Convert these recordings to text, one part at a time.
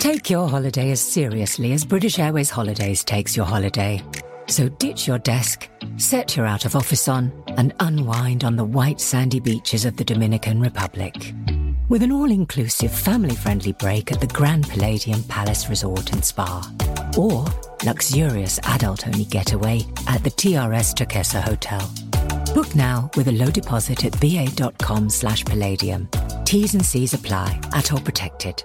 Take your holiday as seriously as British Airways Holidays takes your holiday. So ditch your desk, set your out of office on, and unwind on the white sandy beaches of the Dominican Republic. With an all inclusive family friendly break at the Grand Palladium Palace Resort and Spa. Or luxurious adult only getaway at the TRS Turquesa Hotel. Book now with a low deposit at ba.com slash palladium. T's and C's apply at all protected.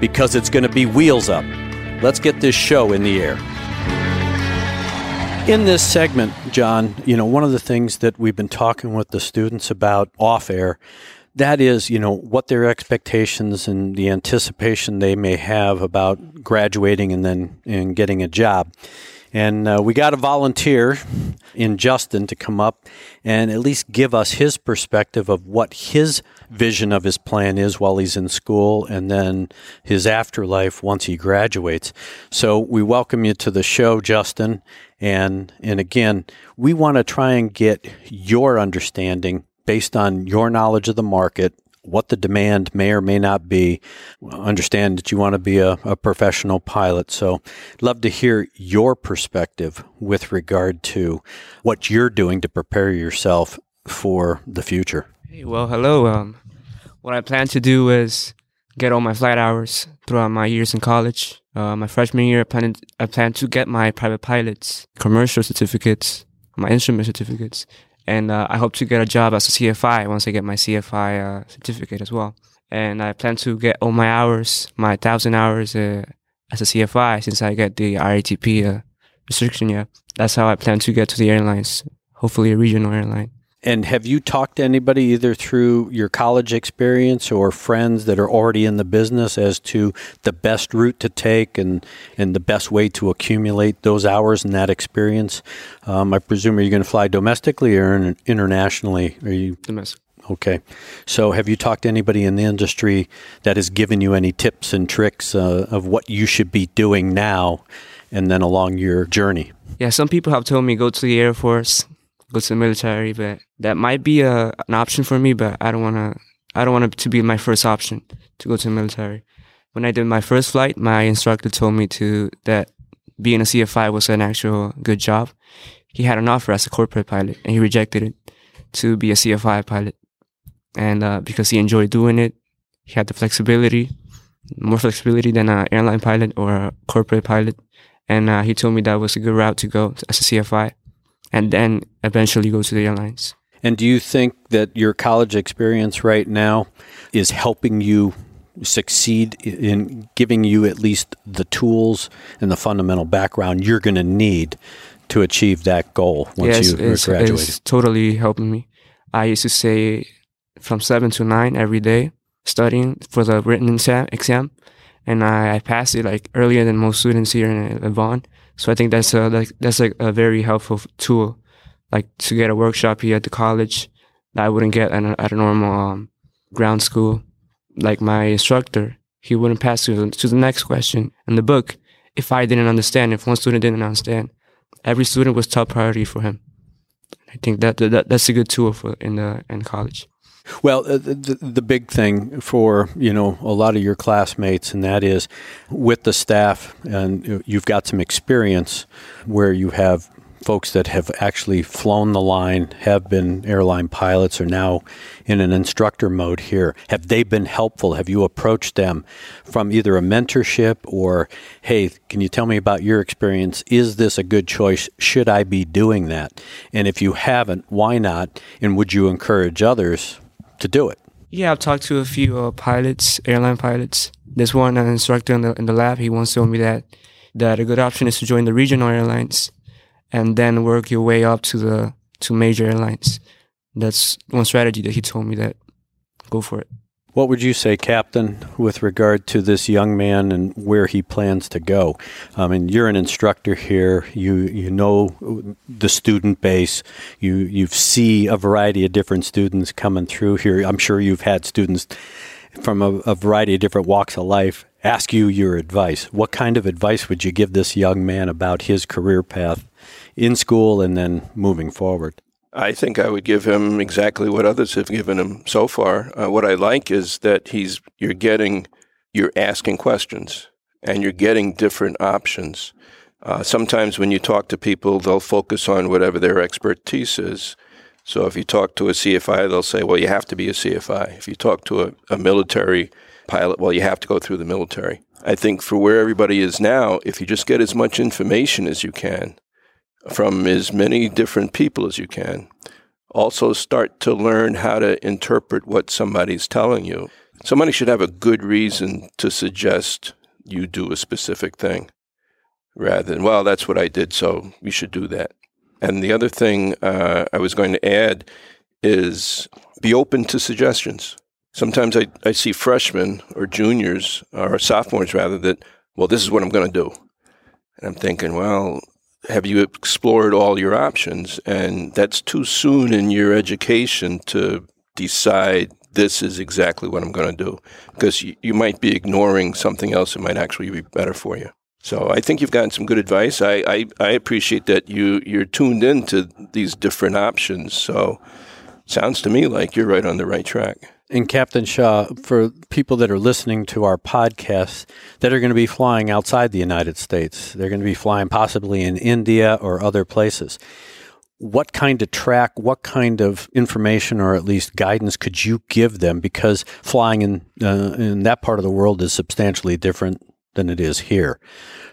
because it's going to be wheels up. Let's get this show in the air. In this segment, John, you know, one of the things that we've been talking with the students about off air, that is, you know, what their expectations and the anticipation they may have about graduating and then and getting a job. And uh, we got a volunteer in Justin to come up and at least give us his perspective of what his vision of his plan is while he's in school and then his afterlife once he graduates. So we welcome you to the show, Justin. And, and again, we want to try and get your understanding based on your knowledge of the market what the demand may or may not be. Understand that you want to be a, a professional pilot. So, love to hear your perspective with regard to what you're doing to prepare yourself for the future. Hey, well, hello. Um, what I plan to do is get all my flight hours throughout my years in college. Uh, my freshman year, I plan, I plan to get my private pilot's commercial certificates, my instrument certificates, and uh, I hope to get a job as a CFI once I get my CFI uh, certificate as well. And I plan to get all my hours, my thousand hours uh, as a CFI since I get the RATP uh, restriction. Yeah, that's how I plan to get to the airlines. Hopefully, a regional airline. And have you talked to anybody either through your college experience or friends that are already in the business as to the best route to take and, and the best way to accumulate those hours and that experience? Um, I presume are you going to fly domestically or internationally? Are you domestic? Okay. So have you talked to anybody in the industry that has given you any tips and tricks uh, of what you should be doing now and then along your journey? Yeah, some people have told me go to the Air Force, go to the military, but that might be a, an option for me, but I don't want to, I don't want it to be my first option to go to the military. When I did my first flight, my instructor told me to, that being a CFI was an actual good job. He had an offer as a corporate pilot and he rejected it to be a CFI pilot. And, uh, because he enjoyed doing it, he had the flexibility, more flexibility than an airline pilot or a corporate pilot. And, uh, he told me that was a good route to go as a CFI and then eventually go to the airlines. And do you think that your college experience right now is helping you succeed in giving you at least the tools and the fundamental background you're going to need to achieve that goal once yes, you it's, graduate? It's totally helping me. I used to say from seven to nine every day studying for the written exam, exam and I, I passed it like earlier than most students here in Vaughn. So I think that's a like, that's like a very helpful tool, like to get a workshop here at the college that I wouldn't get at a, at a normal um, ground school. Like my instructor, he wouldn't pass to the, to the next question in the book if I didn't understand. If one student didn't understand, every student was top priority for him. I think that, that that's a good tool for in the in college. Well, uh, the, the big thing for you know a lot of your classmates, and that is with the staff, and you've got some experience where you have folks that have actually flown the line, have been airline pilots, are now in an instructor mode here. Have they been helpful? Have you approached them from either a mentorship or, hey, can you tell me about your experience? Is this a good choice? Should I be doing that? And if you haven't, why not? And would you encourage others to do it? Yeah, I've talked to a few uh, pilots, airline pilots. There's one an instructor in the in the lab. He once told me that that a good option is to join the regional airlines and then work your way up to the to major airlines. That's one strategy that he told me that go for it. What would you say, Captain, with regard to this young man and where he plans to go? I mean, you're an instructor here. You you know the student base. You you see a variety of different students coming through here. I'm sure you've had students from a, a variety of different walks of life ask you your advice. What kind of advice would you give this young man about his career path in school and then moving forward? I think I would give him exactly what others have given him so far. Uh, what I like is that he's you're getting you're asking questions and you're getting different options. Uh, sometimes when you talk to people, they'll focus on whatever their expertise is. So if you talk to a CFI, they'll say, "Well, you have to be a CFI." If you talk to a, a military pilot, well, you have to go through the military. I think for where everybody is now, if you just get as much information as you can from as many different people as you can, also start to learn how to interpret what somebody's telling you. Somebody should have a good reason to suggest you do a specific thing rather than, well, that's what I did, so you should do that. And the other thing uh, I was going to add is be open to suggestions sometimes I, I see freshmen or juniors or sophomores rather that, well, this is what I'm going to do. And I'm thinking, well, have you explored all your options? And that's too soon in your education to decide this is exactly what I'm going to do because you, you might be ignoring something else that might actually be better for you. So I think you've gotten some good advice. I, I, I appreciate that you, you're tuned into these different options. So sounds to me like you're right on the right track. And Captain Shaw, for people that are listening to our podcast that are going to be flying outside the United States, they're going to be flying possibly in India or other places. What kind of track, what kind of information or at least guidance could you give them? Because flying in, uh, in that part of the world is substantially different than it is here.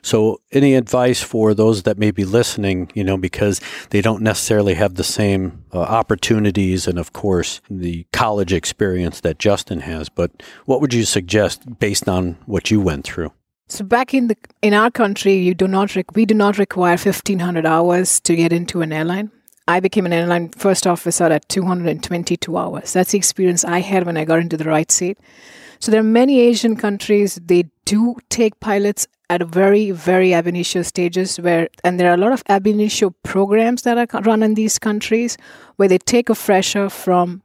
So, any advice for those that may be listening, you know, because they don't necessarily have the same uh, opportunities and, of course, the college experience that Justin has, but what would you suggest based on what you went through? So back in the in our country, you do not rec- we do not require fifteen hundred hours to get into an airline. I became an airline first officer at two hundred and twenty two hours. That's the experience I had when I got into the right seat. So there are many Asian countries, they do take pilots at a very, very ab initio stages where, and there are a lot of ab initio programs that are run in these countries where they take a fresher from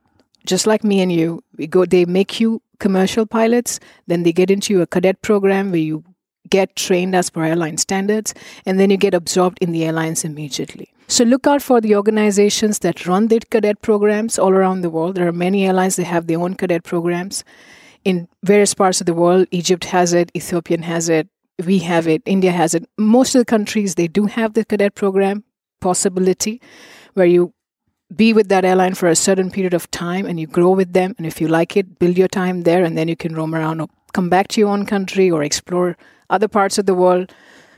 just like me and you. We go, they make you commercial pilots, then they get into a cadet program where you get trained as per airline standards, and then you get absorbed in the airlines immediately. So look out for the organizations that run their cadet programs all around the world. There are many airlines that have their own cadet programs in various parts of the world. Egypt has it, Ethiopian has it, we have it, India has it. Most of the countries they do have the cadet program possibility where you be with that airline for a certain period of time and you grow with them and if you like it build your time there and then you can roam around or come back to your own country or explore other parts of the world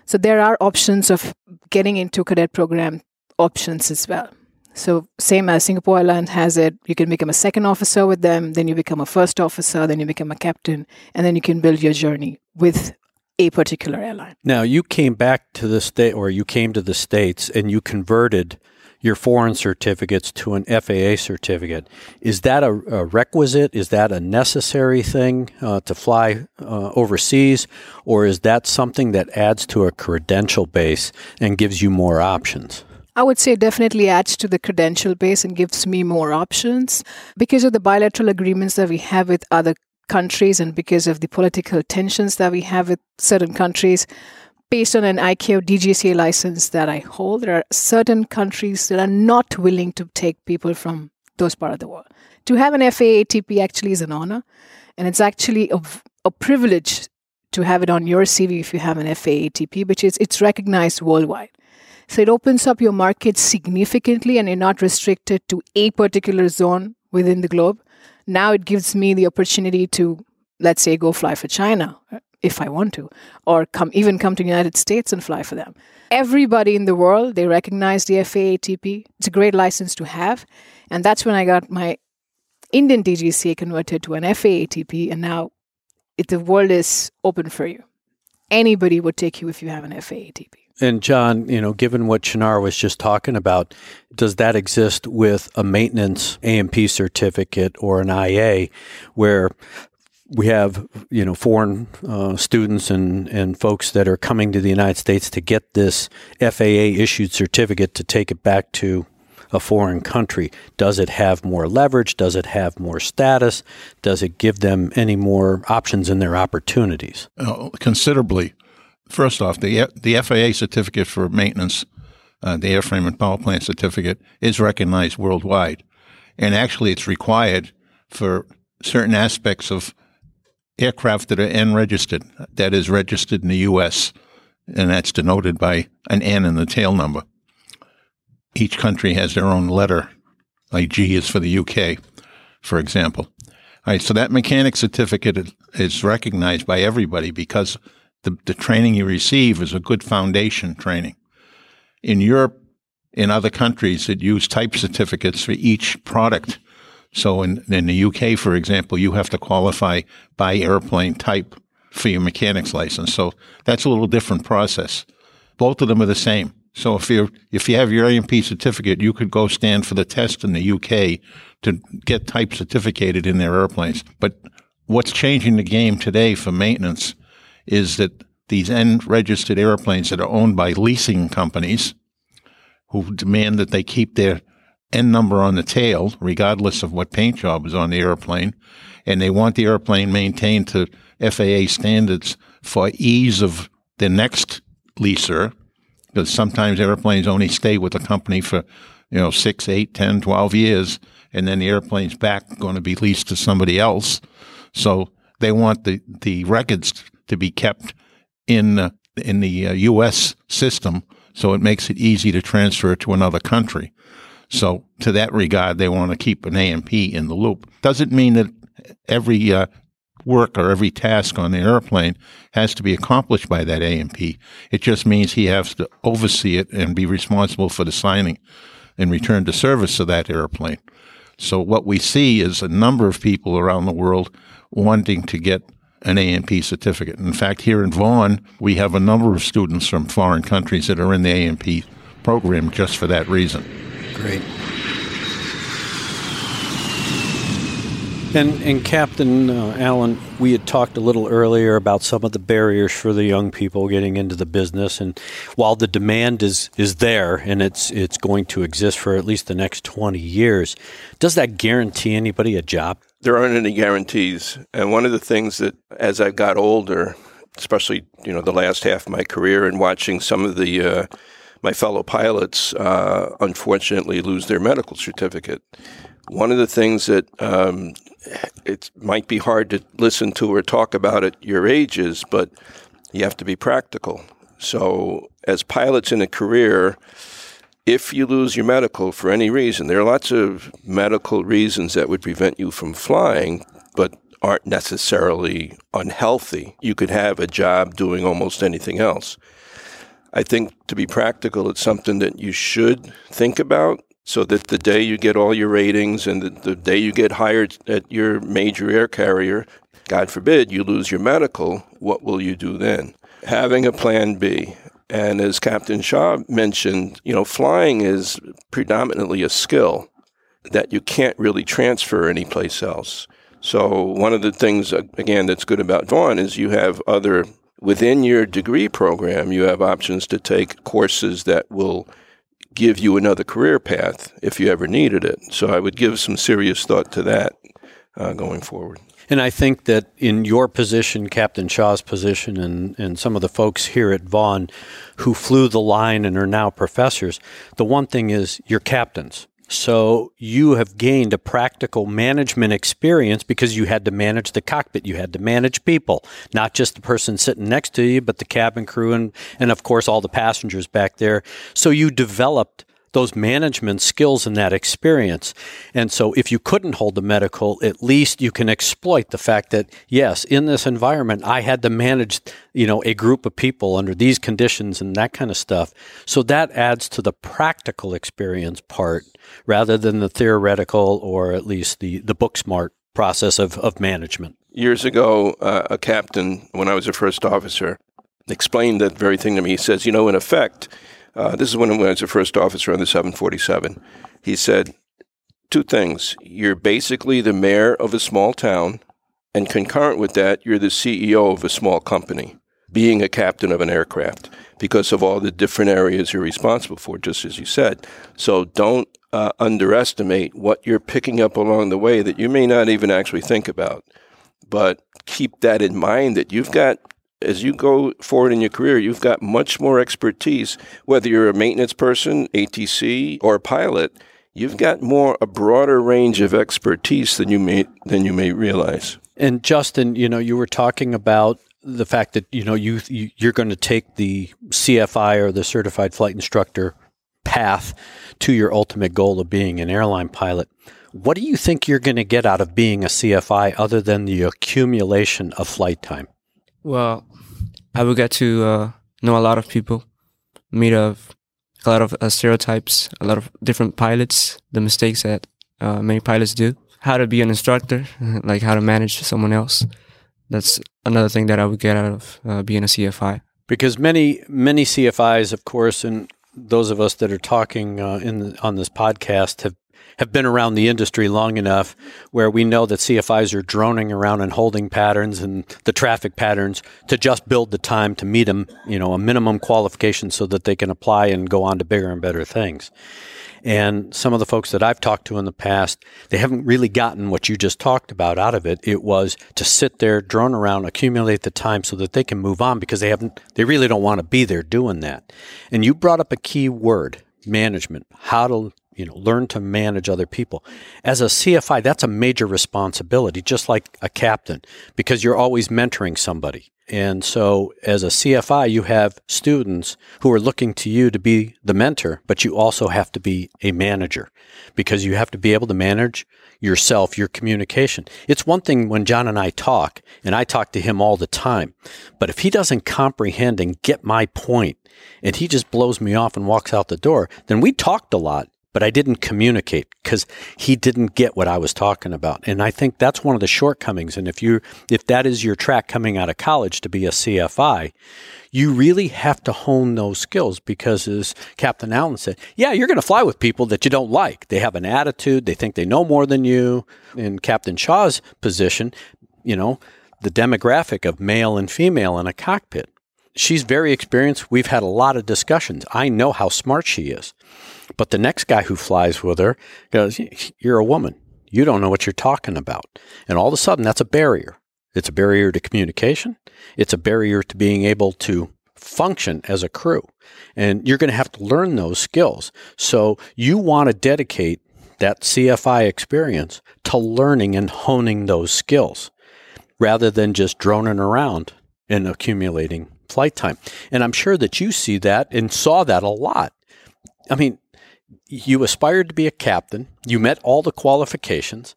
so there are options of getting into cadet program options as well so same as Singapore Airlines has it, you can become a second officer with them, then you become a first officer, then you become a captain, and then you can build your journey with a particular airline. Now you came back to the state, or you came to the states, and you converted your foreign certificates to an FAA certificate. Is that a, a requisite? Is that a necessary thing uh, to fly uh, overseas, or is that something that adds to a credential base and gives you more options? I would say definitely adds to the credential base and gives me more options because of the bilateral agreements that we have with other countries and because of the political tensions that we have with certain countries. Based on an ICAO DGCA license that I hold, there are certain countries that are not willing to take people from those part of the world. To have an FAA ATP actually is an honor, and it's actually a, a privilege to have it on your CV if you have an FAA ATP, which is it's recognized worldwide. So it opens up your market significantly and you're not restricted to a particular zone within the globe. Now it gives me the opportunity to, let's say, go fly for China uh, if I want to, or come even come to the United States and fly for them. Everybody in the world, they recognize the FAATP. It's a great license to have. And that's when I got my Indian DGCA converted to an FAATP, and now it, the world is open for you. Anybody would take you if you have an FAATP. And John, you know, given what Chinar was just talking about, does that exist with a maintenance A&P certificate or an IA where we have you know foreign uh, students and and folks that are coming to the United States to get this FAA issued certificate to take it back to a foreign country. Does it have more leverage? Does it have more status? Does it give them any more options in their opportunities? Uh, considerably. First off, the the FAA certificate for maintenance, uh, the airframe and power plant certificate, is recognized worldwide, and actually, it's required for certain aspects of aircraft that are N registered, that is registered in the U.S., and that's denoted by an N in the tail number. Each country has their own letter, like G is for the UK, for example. All right, so that mechanic certificate is recognized by everybody because the, the training you receive is a good foundation training. In Europe, in other countries, it use type certificates for each product so in, in the UK, for example, you have to qualify by airplane type for your mechanics license. So that's a little different process. Both of them are the same. So if you if you have your A&P certificate, you could go stand for the test in the UK to get type certificated in their airplanes. But what's changing the game today for maintenance is that these N registered airplanes that are owned by leasing companies who demand that they keep their N number on the tail, regardless of what paint job is on the airplane, and they want the airplane maintained to FAA standards for ease of the next leaser, because sometimes airplanes only stay with the company for, you know, six, eight, ten, twelve years, and then the airplane's back going to be leased to somebody else. So they want the, the records to be kept in, uh, in the uh, U.S. system so it makes it easy to transfer to another country. So, to that regard, they want to keep an A&P in the loop. Doesn't mean that every uh, work or every task on the airplane has to be accomplished by that A&P. It just means he has to oversee it and be responsible for the signing and return to service of that airplane. So, what we see is a number of people around the world wanting to get an A&P certificate. In fact, here in Vaughn, we have a number of students from foreign countries that are in the A&P program just for that reason. Great. And, and Captain uh, Allen, we had talked a little earlier about some of the barriers for the young people getting into the business, and while the demand is is there and it's it's going to exist for at least the next twenty years, does that guarantee anybody a job? There aren't any guarantees, and one of the things that as I got older, especially you know the last half of my career, and watching some of the uh, my fellow pilots uh, unfortunately lose their medical certificate. One of the things that um, it might be hard to listen to or talk about at your ages, but you have to be practical. So, as pilots in a career, if you lose your medical for any reason, there are lots of medical reasons that would prevent you from flying, but aren't necessarily unhealthy. You could have a job doing almost anything else. I think to be practical, it's something that you should think about so that the day you get all your ratings and the, the day you get hired at your major air carrier, God forbid you lose your medical, what will you do then? Having a plan B. And as Captain Shaw mentioned, you know, flying is predominantly a skill that you can't really transfer anyplace else. So one of the things again that's good about Vaughn is you have other within your degree program, you have options to take courses that will give you another career path if you ever needed it. So I would give some serious thought to that uh, going forward. And I think that in your position, Captain Shaw's position, and, and some of the folks here at Vaughn who flew the line and are now professors, the one thing is you're captains. So you have gained a practical management experience because you had to manage the cockpit. You had to manage people, not just the person sitting next to you, but the cabin crew and, and of course all the passengers back there. So you developed those management skills and that experience. And so if you couldn't hold the medical, at least you can exploit the fact that yes, in this environment I had to manage, you know, a group of people under these conditions and that kind of stuff. So that adds to the practical experience part rather than the theoretical or at least the the book smart process of, of management. Years ago, uh, a captain, when I was a first officer, explained that very thing to me. He says, you know, in effect, uh, this is when I was a first officer on the 747. He said two things. You're basically the mayor of a small town, and concurrent with that, you're the CEO of a small company, being a captain of an aircraft because of all the different areas you're responsible for, just as you said. So don't uh, underestimate what you're picking up along the way that you may not even actually think about. But keep that in mind that you've got as you go forward in your career, you've got much more expertise, whether you're a maintenance person, ATC, or a pilot. You've got more a broader range of expertise than you may than you may realize. And Justin, you know, you were talking about the fact that you know you, you you're going to take the CFI or the certified flight instructor path to your ultimate goal of being an airline pilot. What do you think you're going to get out of being a CFI other than the accumulation of flight time? Well, I will get to uh, know a lot of people, meet of a lot of uh, stereotypes, a lot of different pilots, the mistakes that uh, many pilots do, how to be an instructor, like how to manage someone else. That's another thing that I would get out of uh, being a CFI. Because many many CFIs, of course, and those of us that are talking uh, in the, on this podcast have have been around the industry long enough where we know that CFIs are droning around and holding patterns and the traffic patterns to just build the time to meet them, you know, a minimum qualification so that they can apply and go on to bigger and better things. And some of the folks that I've talked to in the past, they haven't really gotten what you just talked about out of it. It was to sit there, drone around, accumulate the time so that they can move on because they haven't, they really don't want to be there doing that. And you brought up a key word, management, how to you know, learn to manage other people. As a CFI, that's a major responsibility, just like a captain, because you're always mentoring somebody. And so, as a CFI, you have students who are looking to you to be the mentor, but you also have to be a manager because you have to be able to manage yourself, your communication. It's one thing when John and I talk, and I talk to him all the time, but if he doesn't comprehend and get my point, and he just blows me off and walks out the door, then we talked a lot but I didn't communicate because he didn't get what I was talking about. And I think that's one of the shortcomings. And if you, if that is your track coming out of college to be a CFI, you really have to hone those skills because as Captain Allen said, yeah, you're going to fly with people that you don't like. They have an attitude. They think they know more than you. In Captain Shaw's position, you know, the demographic of male and female in a cockpit. She's very experienced. We've had a lot of discussions. I know how smart she is. But the next guy who flies with her goes, You're a woman. You don't know what you're talking about. And all of a sudden, that's a barrier. It's a barrier to communication. It's a barrier to being able to function as a crew. And you're going to have to learn those skills. So you want to dedicate that CFI experience to learning and honing those skills rather than just droning around and accumulating flight time. And I'm sure that you see that and saw that a lot. I mean, you aspired to be a captain. You met all the qualifications.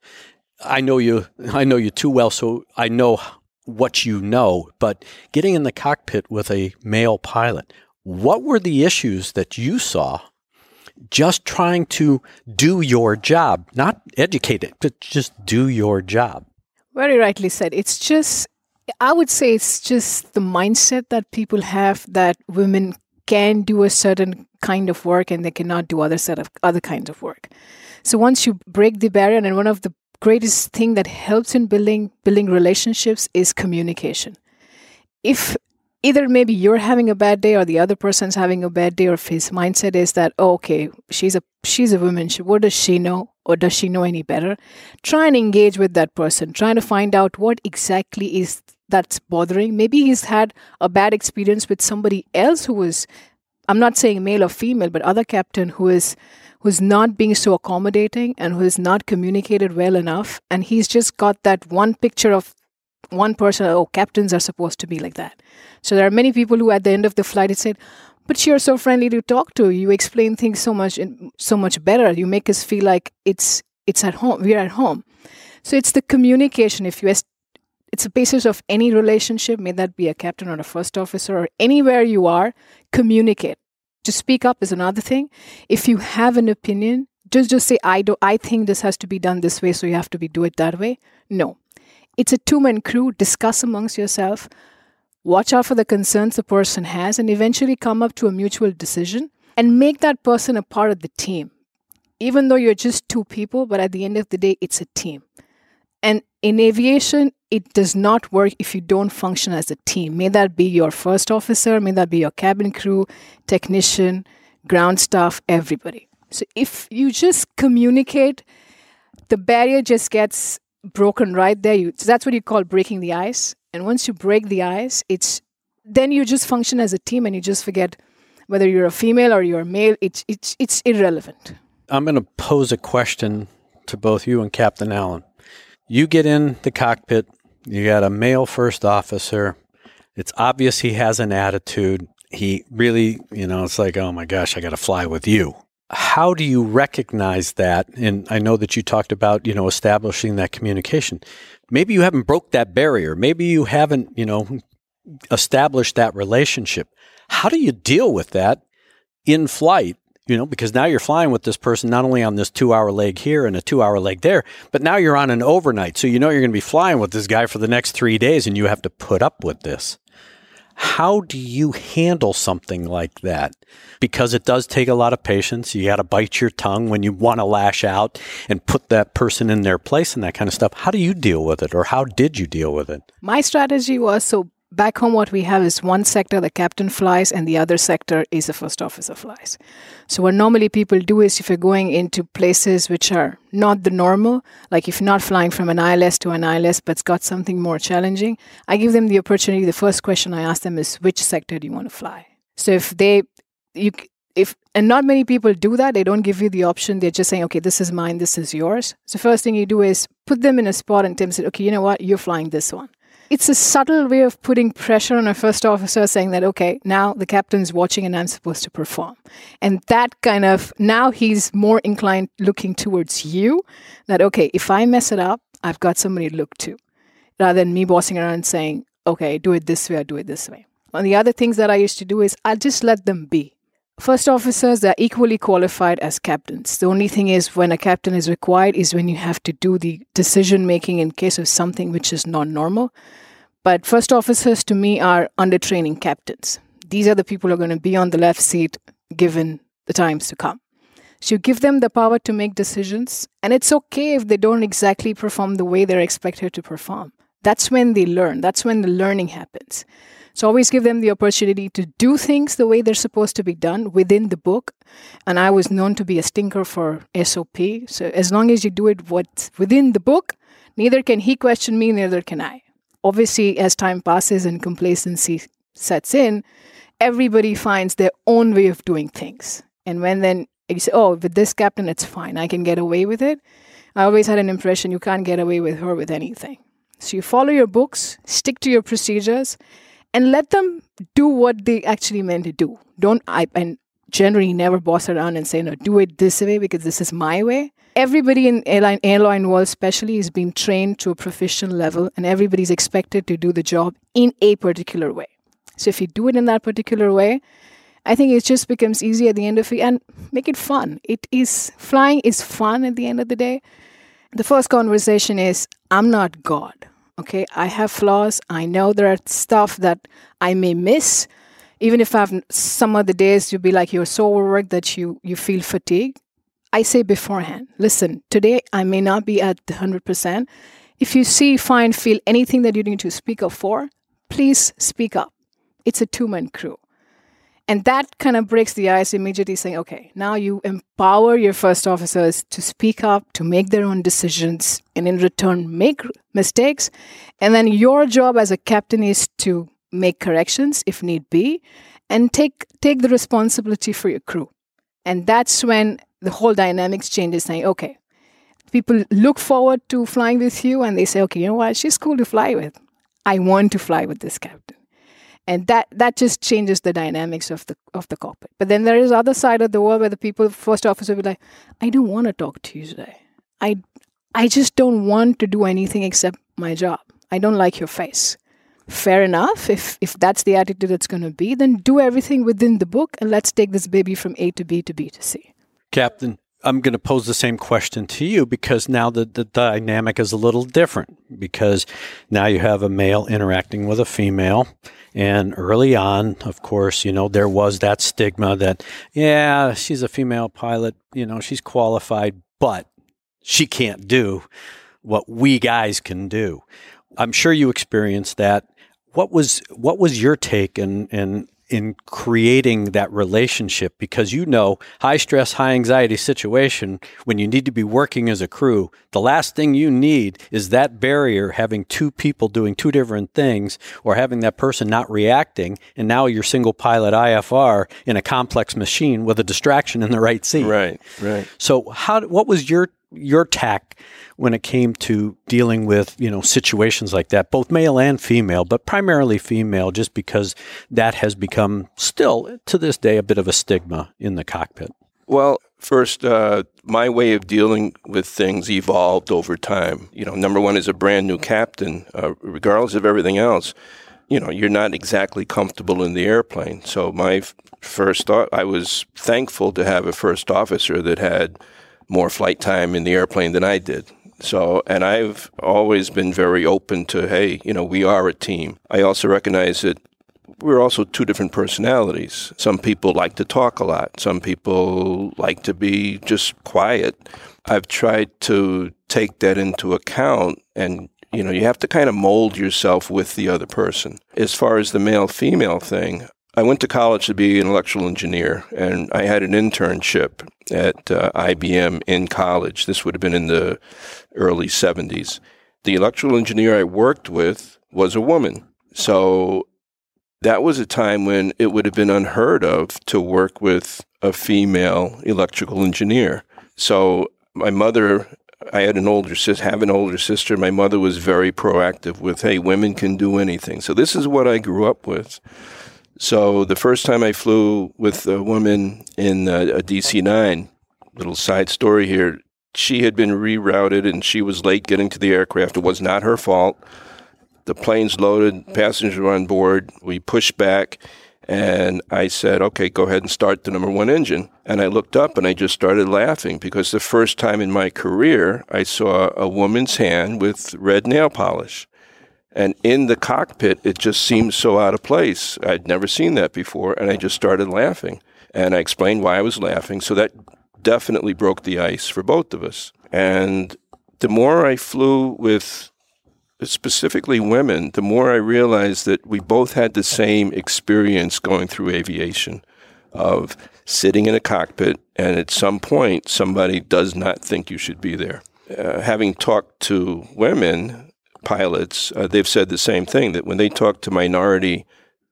I know you. I know you too well, so I know what you know. But getting in the cockpit with a male pilot, what were the issues that you saw? Just trying to do your job, not educate it, but just do your job. Very rightly said. It's just, I would say, it's just the mindset that people have that women can do a certain kind of work and they cannot do other set of other kinds of work. So once you break the barrier, and one of the greatest thing that helps in building building relationships is communication. If either maybe you're having a bad day or the other person's having a bad day, or if his mindset is that oh, okay, she's a she's a woman, she, what does she know, or does she know any better? Try and engage with that person, trying to find out what exactly is that's bothering. Maybe he's had a bad experience with somebody else who was, I'm not saying male or female, but other captain who is who's not being so accommodating and who is not communicated well enough. And he's just got that one picture of one person, oh, captains are supposed to be like that. So there are many people who at the end of the flight had said, but you're so friendly to talk to. You explain things so much so much better. You make us feel like it's it's at home. We're at home. So it's the communication. If you it's the basis of any relationship, may that be a captain or a first officer or anywhere you are, communicate. To speak up is another thing. If you have an opinion, just just say I do I think this has to be done this way, so you have to be do it that way. No. It's a two-man crew. Discuss amongst yourself. Watch out for the concerns the person has and eventually come up to a mutual decision and make that person a part of the team. Even though you're just two people, but at the end of the day, it's a team. And in aviation, it does not work if you don't function as a team. May that be your first officer, may that be your cabin crew, technician, ground staff, everybody. So if you just communicate, the barrier just gets broken right there. You, so that's what you call breaking the ice. And once you break the ice, it's then you just function as a team and you just forget whether you're a female or you're a male. It's it's it's irrelevant. I'm going to pose a question to both you and Captain Allen you get in the cockpit, you got a male first officer. It's obvious he has an attitude. He really, you know, it's like, oh my gosh, I got to fly with you. How do you recognize that? And I know that you talked about, you know, establishing that communication. Maybe you haven't broke that barrier. Maybe you haven't, you know, established that relationship. How do you deal with that in flight you know, because now you're flying with this person not only on this two hour leg here and a two hour leg there, but now you're on an overnight. So you know you're going to be flying with this guy for the next three days and you have to put up with this. How do you handle something like that? Because it does take a lot of patience. You got to bite your tongue when you want to lash out and put that person in their place and that kind of stuff. How do you deal with it or how did you deal with it? My strategy was so back home what we have is one sector the captain flies and the other sector is the first officer flies. So what normally people do is if you're going into places which are not the normal like if you're not flying from an ils to an ils but it's got something more challenging i give them the opportunity. The first question i ask them is which sector do you want to fly? So if they you if and not many people do that. They don't give you the option. They're just saying okay this is mine. This is yours. So first thing you do is put them in a spot and tell them okay you know what? You're flying this one it's a subtle way of putting pressure on a first officer saying that, okay, now the captain's watching and I'm supposed to perform. And that kind of, now he's more inclined looking towards you that, okay, if I mess it up, I've got somebody to look to rather than me bossing around saying, okay, do it this way or do it this way. One of the other things that I used to do is I just let them be. First officers are equally qualified as captains. The only thing is, when a captain is required, is when you have to do the decision making in case of something which is not normal. But first officers to me are under training captains. These are the people who are going to be on the left seat given the times to come. So you give them the power to make decisions, and it's okay if they don't exactly perform the way they're expected to perform. That's when they learn, that's when the learning happens. So always give them the opportunity to do things the way they're supposed to be done within the book. And I was known to be a stinker for SOP. So as long as you do it what's within the book, neither can he question me, neither can I. Obviously, as time passes and complacency sets in, everybody finds their own way of doing things. And when then you say, oh, with this captain, it's fine, I can get away with it. I always had an impression you can't get away with her with anything. So you follow your books, stick to your procedures, and let them do what they actually meant to do. Don't I and generally never boss around and say no, do it this way because this is my way. Everybody in airline airline world, especially, is being trained to a professional level, and everybody's expected to do the job in a particular way. So if you do it in that particular way, I think it just becomes easy at the end of it and make it fun. It is flying is fun at the end of the day. The first conversation is I'm not God. Okay, I have flaws. I know there are stuff that I may miss. Even if I have some other days, you'll be like you're so overworked that you you feel fatigued. I say beforehand, listen, today I may not be at the hundred percent. If you see, find, feel anything that you need to speak up for, please speak up. It's a two-man crew. And that kind of breaks the ice immediately saying, okay, now you empower your first officers to speak up, to make their own decisions, and in return, make mistakes. And then your job as a captain is to make corrections if need be and take, take the responsibility for your crew. And that's when the whole dynamics changes saying, okay, people look forward to flying with you and they say, okay, you know what, she's cool to fly with. I want to fly with this captain. And that that just changes the dynamics of the of the cockpit. But then there is other side of the world where the people first officer will be like, I don't want to talk to you today. I I just don't want to do anything except my job. I don't like your face. Fair enough. If if that's the attitude that's going to be, then do everything within the book and let's take this baby from A to B to B to C. Captain, I'm going to pose the same question to you because now the, the dynamic is a little different because now you have a male interacting with a female. And early on, of course, you know, there was that stigma that, yeah, she's a female pilot, you know, she's qualified, but she can't do what we guys can do. I'm sure you experienced that. What was what was your take and and in creating that relationship because you know high stress high anxiety situation when you need to be working as a crew the last thing you need is that barrier having two people doing two different things or having that person not reacting and now you're single pilot IFR in a complex machine with a distraction in the right seat. Right right. So how what was your your tack when it came to dealing with you know situations like that, both male and female, but primarily female, just because that has become still to this day a bit of a stigma in the cockpit. Well, first, uh, my way of dealing with things evolved over time. You know, number one, as a brand new captain, uh, regardless of everything else, you know, you're not exactly comfortable in the airplane. So my f- first thought, I was thankful to have a first officer that had more flight time in the airplane than I did. So, and I've always been very open to, hey, you know, we are a team. I also recognize that we're also two different personalities. Some people like to talk a lot. Some people like to be just quiet. I've tried to take that into account and you know, you have to kind of mold yourself with the other person. As far as the male female thing, I went to college to be an electrical engineer, and I had an internship at uh, IBM in college. This would have been in the early 70s. The electrical engineer I worked with was a woman. So that was a time when it would have been unheard of to work with a female electrical engineer. So my mother, I had an older sister, have an older sister. My mother was very proactive with, hey, women can do anything. So this is what I grew up with. So the first time I flew with a woman in uh, a, a DC 9, little side story here, she had been rerouted and she was late getting to the aircraft. It was not her fault. The plane's loaded, mm-hmm. passengers were on board. We pushed back and I said, okay, go ahead and start the number one engine. And I looked up and I just started laughing because the first time in my career I saw a woman's hand with red nail polish. And in the cockpit, it just seemed so out of place. I'd never seen that before, and I just started laughing. And I explained why I was laughing. So that definitely broke the ice for both of us. And the more I flew with specifically women, the more I realized that we both had the same experience going through aviation of sitting in a cockpit, and at some point, somebody does not think you should be there. Uh, having talked to women, pilots, uh, they've said the same thing that when they talk to minority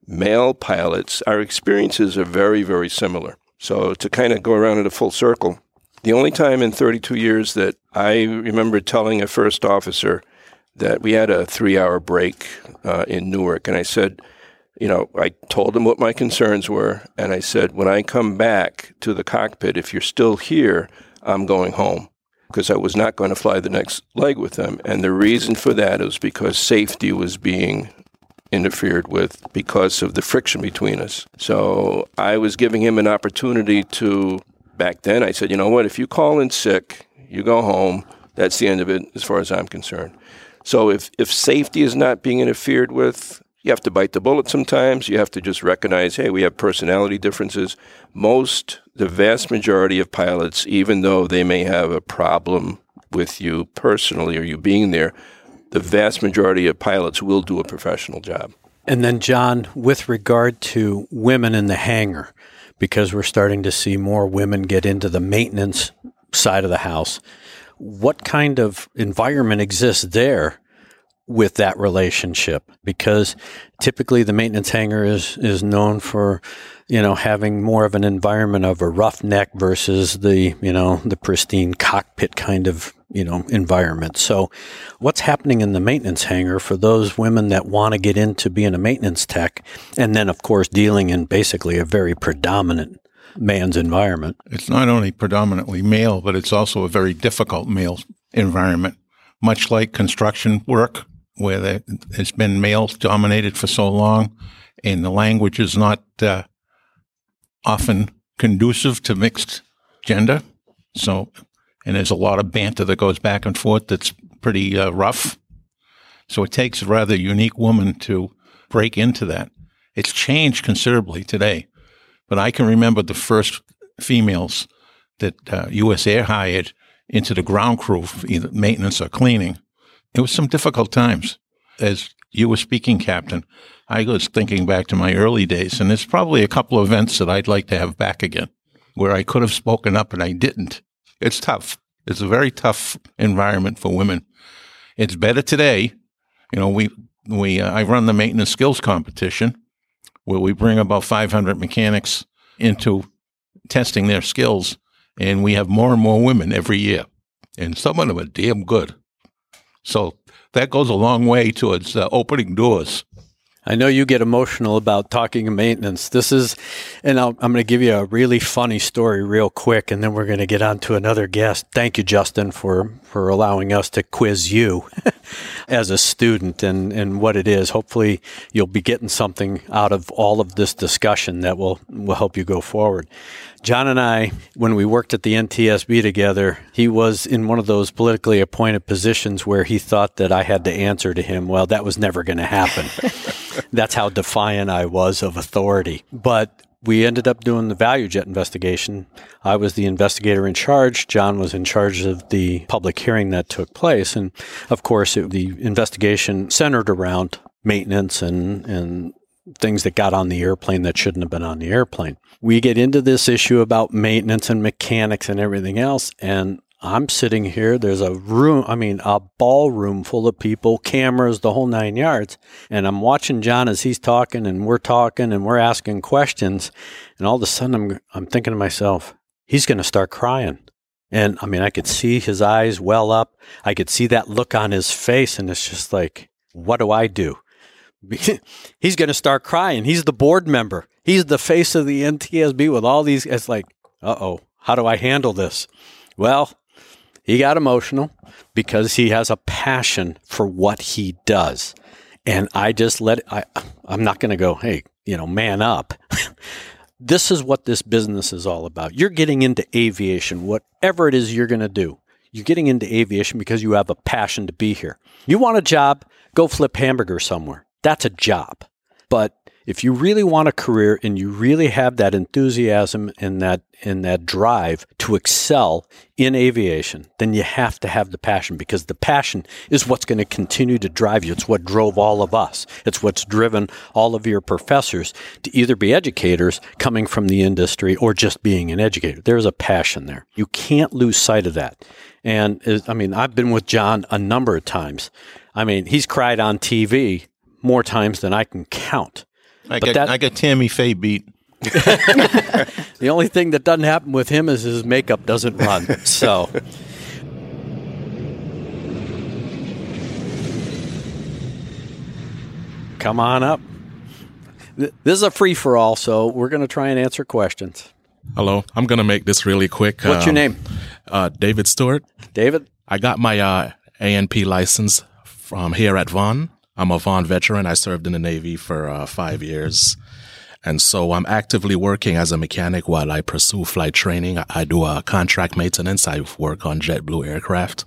male pilots, our experiences are very, very similar. So to kind of go around in a full circle, the only time in 32 years that I remember telling a first officer that we had a three hour break uh, in Newark, and I said, you know, I told him what my concerns were, and I said, when I come back to the cockpit, if you're still here, I'm going home because I was not going to fly the next leg with them. And the reason for that is because safety was being interfered with because of the friction between us. So I was giving him an opportunity to, back then, I said, you know what, if you call in sick, you go home. That's the end of it as far as I'm concerned. So if, if safety is not being interfered with, you have to bite the bullet sometimes. You have to just recognize, hey, we have personality differences. Most, the vast majority of pilots, even though they may have a problem with you personally or you being there, the vast majority of pilots will do a professional job. And then, John, with regard to women in the hangar, because we're starting to see more women get into the maintenance side of the house, what kind of environment exists there with that relationship because typically the maintenance hangar is is known for you know having more of an environment of a roughneck versus the you know the pristine cockpit kind of you know environment. So what's happening in the maintenance hangar for those women that want to get into being a maintenance tech and then of course dealing in basically a very predominant man's environment? It's not only predominantly male, but it's also a very difficult male environment, much like construction work, where there- it's been male dominated for so long, and the language is not uh, often conducive to mixed gender. So, and there's a lot of banter that goes back and forth that's pretty uh, rough. So it takes a rather unique woman to break into that. It's changed considerably today, but I can remember the first females that uh, U.S. Air hired into the ground crew, either maintenance or cleaning. It was some difficult times. As you were speaking, Captain, I was thinking back to my early days, and there's probably a couple of events that I'd like to have back again, where I could have spoken up and I didn't. It's tough. It's a very tough environment for women. It's better today. You know, we we uh, I run the maintenance skills competition, where we bring about 500 mechanics into testing their skills, and we have more and more women every year, and some of them are damn good. So that goes a long way towards uh, opening doors. I know you get emotional about talking maintenance. This is, and I'll, I'm going to give you a really funny story real quick, and then we're going to get on to another guest. Thank you, Justin, for for allowing us to quiz you as a student and and what it is. Hopefully, you'll be getting something out of all of this discussion that will will help you go forward. John and I, when we worked at the NTSB together, he was in one of those politically appointed positions where he thought that I had to answer to him. Well, that was never going to happen. That's how defiant I was of authority. But we ended up doing the ValuJet investigation. I was the investigator in charge. John was in charge of the public hearing that took place. And of course, it, the investigation centered around maintenance and, and things that got on the airplane that shouldn't have been on the airplane. We get into this issue about maintenance and mechanics and everything else. And I'm sitting here. There's a room, I mean, a ballroom full of people, cameras, the whole nine yards. And I'm watching John as he's talking and we're talking and we're asking questions. And all of a sudden, I'm, I'm thinking to myself, he's going to start crying. And I mean, I could see his eyes well up. I could see that look on his face. And it's just like, what do I do? he's going to start crying. He's the board member. He's the face of the NTSB with all these. It's like, uh oh, how do I handle this? Well, he got emotional because he has a passion for what he does. And I just let I, I'm not going to go, hey, you know, man up. this is what this business is all about. You're getting into aviation, whatever it is you're going to do. You're getting into aviation because you have a passion to be here. You want a job, go flip hamburgers somewhere. That's a job. But if you really want a career and you really have that enthusiasm and that and that drive to excel in aviation, then you have to have the passion because the passion is what's going to continue to drive you. It's what drove all of us. It's what's driven all of your professors to either be educators coming from the industry or just being an educator. There's a passion there. You can't lose sight of that. And uh, I mean, I've been with John a number of times. I mean, he's cried on TV more times than I can count. I But got that- I got Tammy Faye beat. The only thing that doesn't happen with him is his makeup doesn't run. So. Come on up. This is a free for all, so we're going to try and answer questions. Hello, I'm gonna make this really quick. What's your Um, name? Uh, David Stewart. David? I got my uh, A&P license from here at Vaughn. I'm a Vaughn veteran. I served in the Navy for uh, five years. And so I'm actively working as a mechanic while I pursue flight training. I- do a contract maintenance. I work on JetBlue aircraft.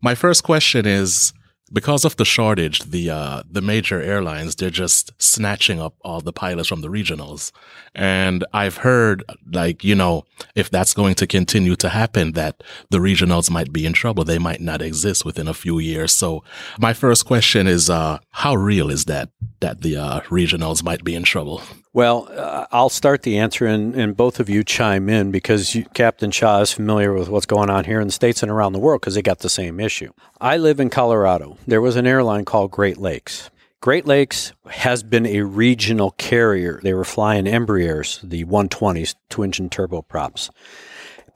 My first question is because of the shortage, the uh, the major airlines they're just snatching up all the pilots from the regionals, and I've heard like you know if that's going to continue to happen, that the regionals might be in trouble. They might not exist within a few years. So my first question is, uh, how real is that? that the uh, regionals might be in trouble? Well, uh, I'll start the answer, and, and both of you chime in because you, Captain Shaw is familiar with what's going on here in the States and around the world because they got the same issue. I live in Colorado. There was an airline called Great Lakes. Great Lakes has been a regional carrier. They were flying Embraers, the 120s, twin engine turboprops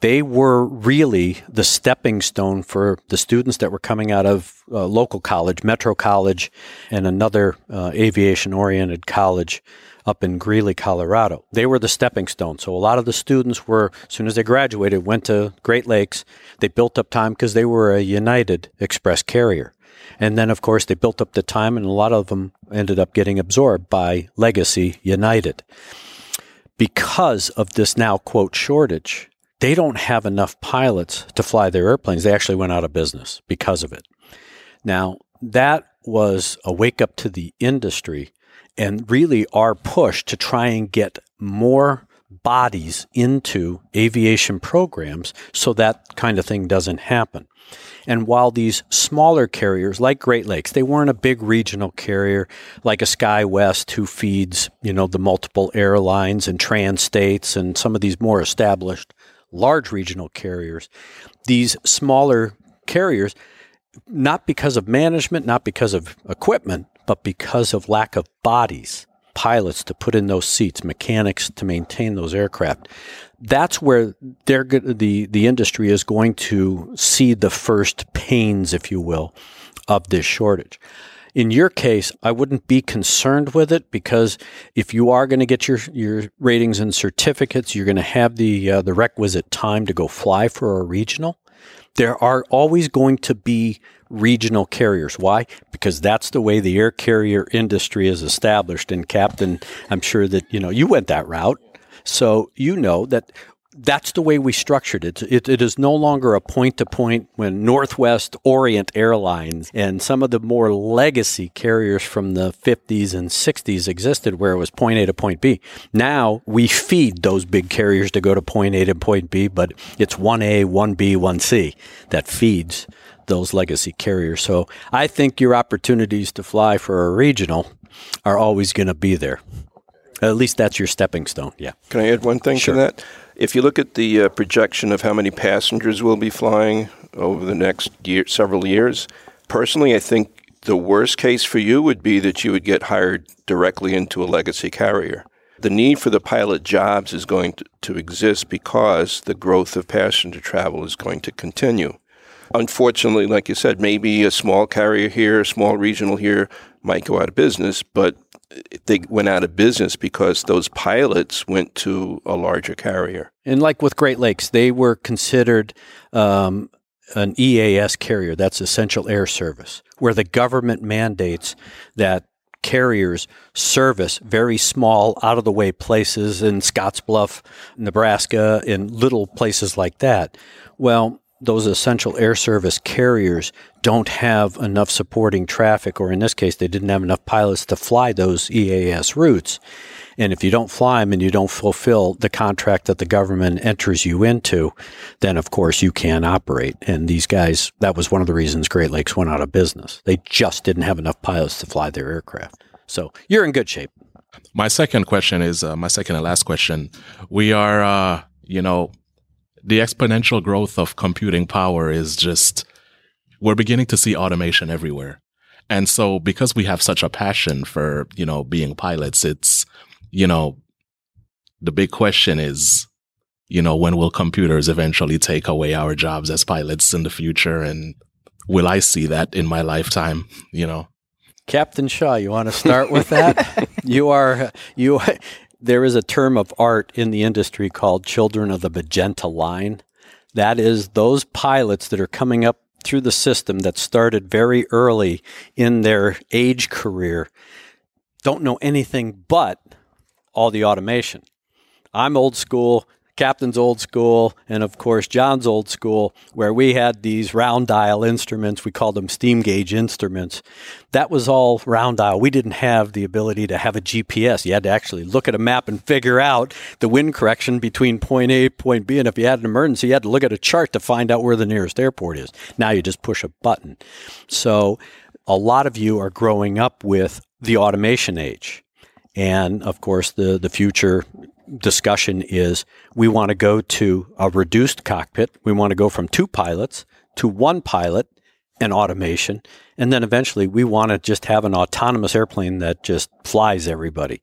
they were really the stepping stone for the students that were coming out of uh, local college, Metro College, and another uh, aviation oriented college up in Greeley, Colorado. They were the stepping stone. So a lot of the students were, as soon as they graduated, went to Great Lakes. They built up time because they were a United Express carrier. And then, of course, they built up the time, and a lot of them ended up getting absorbed by Legacy United. Because of this now, quote, shortage, they don't have enough pilots to fly their airplanes. They actually went out of business because of it. Now, that was a wake up to the industry and really our push to try and get more bodies into aviation programs so that kind of thing doesn't happen. And while these smaller carriers like Great Lakes, they weren't a big regional carrier like a SkyWest who feeds, you know, the multiple airlines and Trans States and some of these more established large regional carriers, these smaller carriers, not because of management, not because of equipment, but because of lack of bodies, pilots to put in those seats, mechanics to maintain those aircraft. That's where the the industry is going to see the first pains, if you will, of this shortage. In your case, I wouldn't be concerned with it because if you are going to get your, your ratings and certificates, you're going to have the uh, the requisite time to go fly for a regional. There are always going to be regional carriers. Why? Because that's the way the air carrier industry is established. And Captain, I'm sure that you know you went that route. So you know that that's the way we structured it. It, it is no longer a point to point when Northwest Orient Airlines and some of the more legacy carriers from the 50s and 60s existed where it was point A to point B. Now we feed those big carriers to go to point A to point B, but it's 1A, 1B, 1C that feeds those legacy carriers. So I think your opportunities to fly for a regional are always going to be there. At least that's your stepping stone. Yeah. Can I add one thing sure. to that? If you look at the uh, projection of how many passengers will be flying over the next year, several years, personally, I think the worst case for you would be that you would get hired directly into a legacy carrier. The need for the pilot jobs is going to, to exist because the growth of passenger travel is going to continue. Unfortunately, like you said, maybe a small carrier here, a small regional here might go out of business, but they went out of business because those pilots went to a larger carrier. And like with Great Lakes, they were considered um, an EAS carrier, that's Essential Air Service, where the government mandates that carriers service very small, out of the way places in Scottsbluff, Nebraska, in little places like that. Well, those essential air service carriers don't have enough supporting traffic, or in this case, they didn't have enough pilots to fly those EAS routes. And if you don't fly them and you don't fulfill the contract that the government enters you into, then of course you can't operate. And these guys, that was one of the reasons Great Lakes went out of business. They just didn't have enough pilots to fly their aircraft. So you're in good shape. My second question is uh, my second and last question. We are, uh, you know, the exponential growth of computing power is just, we're beginning to see automation everywhere. And so because we have such a passion for, you know, being pilots, it's, you know, the big question is, you know, when will computers eventually take away our jobs as pilots in the future? And will I see that in my lifetime, you know? Captain Shaw, you want to start with that? you are, you, there is a term of art in the industry called children of the magenta line. That is those pilots that are coming up through the system that started very early in their age career don't know anything but all the automation. I'm old school. Captain's old school, and of course John's old school, where we had these round dial instruments. We called them steam gauge instruments. That was all round dial. We didn't have the ability to have a GPS. You had to actually look at a map and figure out the wind correction between point A point B. And if you had an emergency, you had to look at a chart to find out where the nearest airport is. Now you just push a button. So a lot of you are growing up with the automation age. And of course, the, the future discussion is we want to go to a reduced cockpit. We want to go from two pilots to one pilot and automation. And then eventually we want to just have an autonomous airplane that just flies everybody.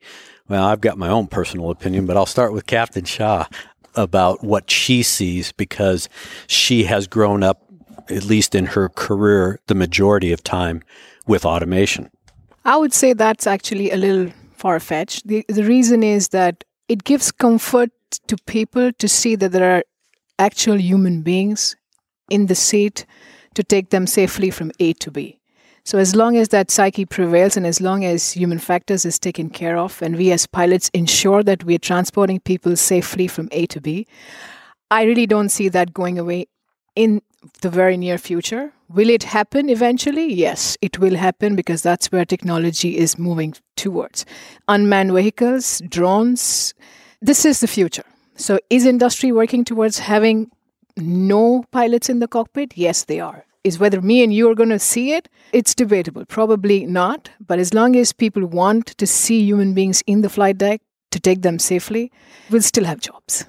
Well, I've got my own personal opinion, but I'll start with Captain Shaw about what she sees because she has grown up, at least in her career, the majority of time with automation. I would say that's actually a little far fetched. The, the reason is that it gives comfort to people to see that there are actual human beings in the seat to take them safely from A to B. So as long as that psyche prevails and as long as human factors is taken care of and we as pilots ensure that we are transporting people safely from A to B, I really don't see that going away in the very near future. Will it happen eventually? Yes, it will happen because that's where technology is moving towards. Unmanned vehicles, drones, this is the future. So is industry working towards having no pilots in the cockpit? Yes, they are is whether me and you are going to see it, it's debatable. Probably not. But as long as people want to see human beings in the flight deck to take them safely, we'll still have jobs.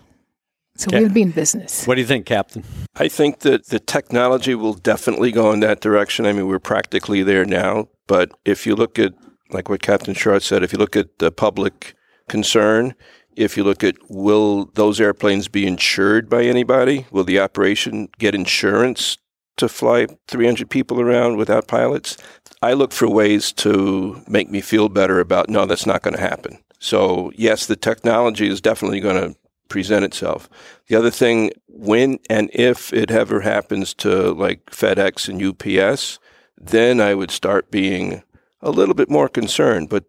So okay. we'll be in business. What do you think, Captain? I think that the technology will definitely go in that direction. I mean, we're practically there now. But if you look at, like what Captain Shaw said, if you look at the public concern, if you look at will those airplanes be insured by anybody? Will the operation get insurance to fly 300 people around without pilots. I look for ways to make me feel better about no, that's not going to happen. So, yes, the technology is definitely going to present itself. The other thing, when and if it ever happens to like FedEx and UPS, then I would start being a little bit more concerned. But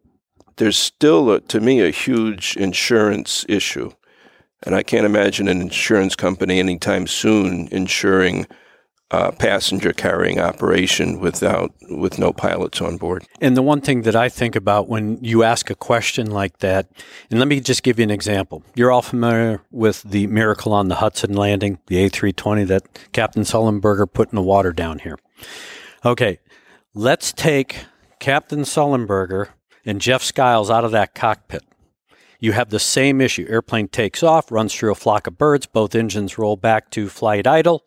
there's still, a, to me, a huge insurance issue. And I can't imagine an insurance company anytime soon insuring uh, passenger carrying operation without with no pilots on board. And the one thing that I think about when you ask a question like that, and let me just give you an example. You're all familiar with the miracle on the Hudson landing, the A320 that Captain Sullenberger put in the water down here. Okay, let's take Captain Sullenberger and Jeff Skiles out of that cockpit. You have the same issue. Airplane takes off, runs through a flock of birds, both engines roll back to flight idle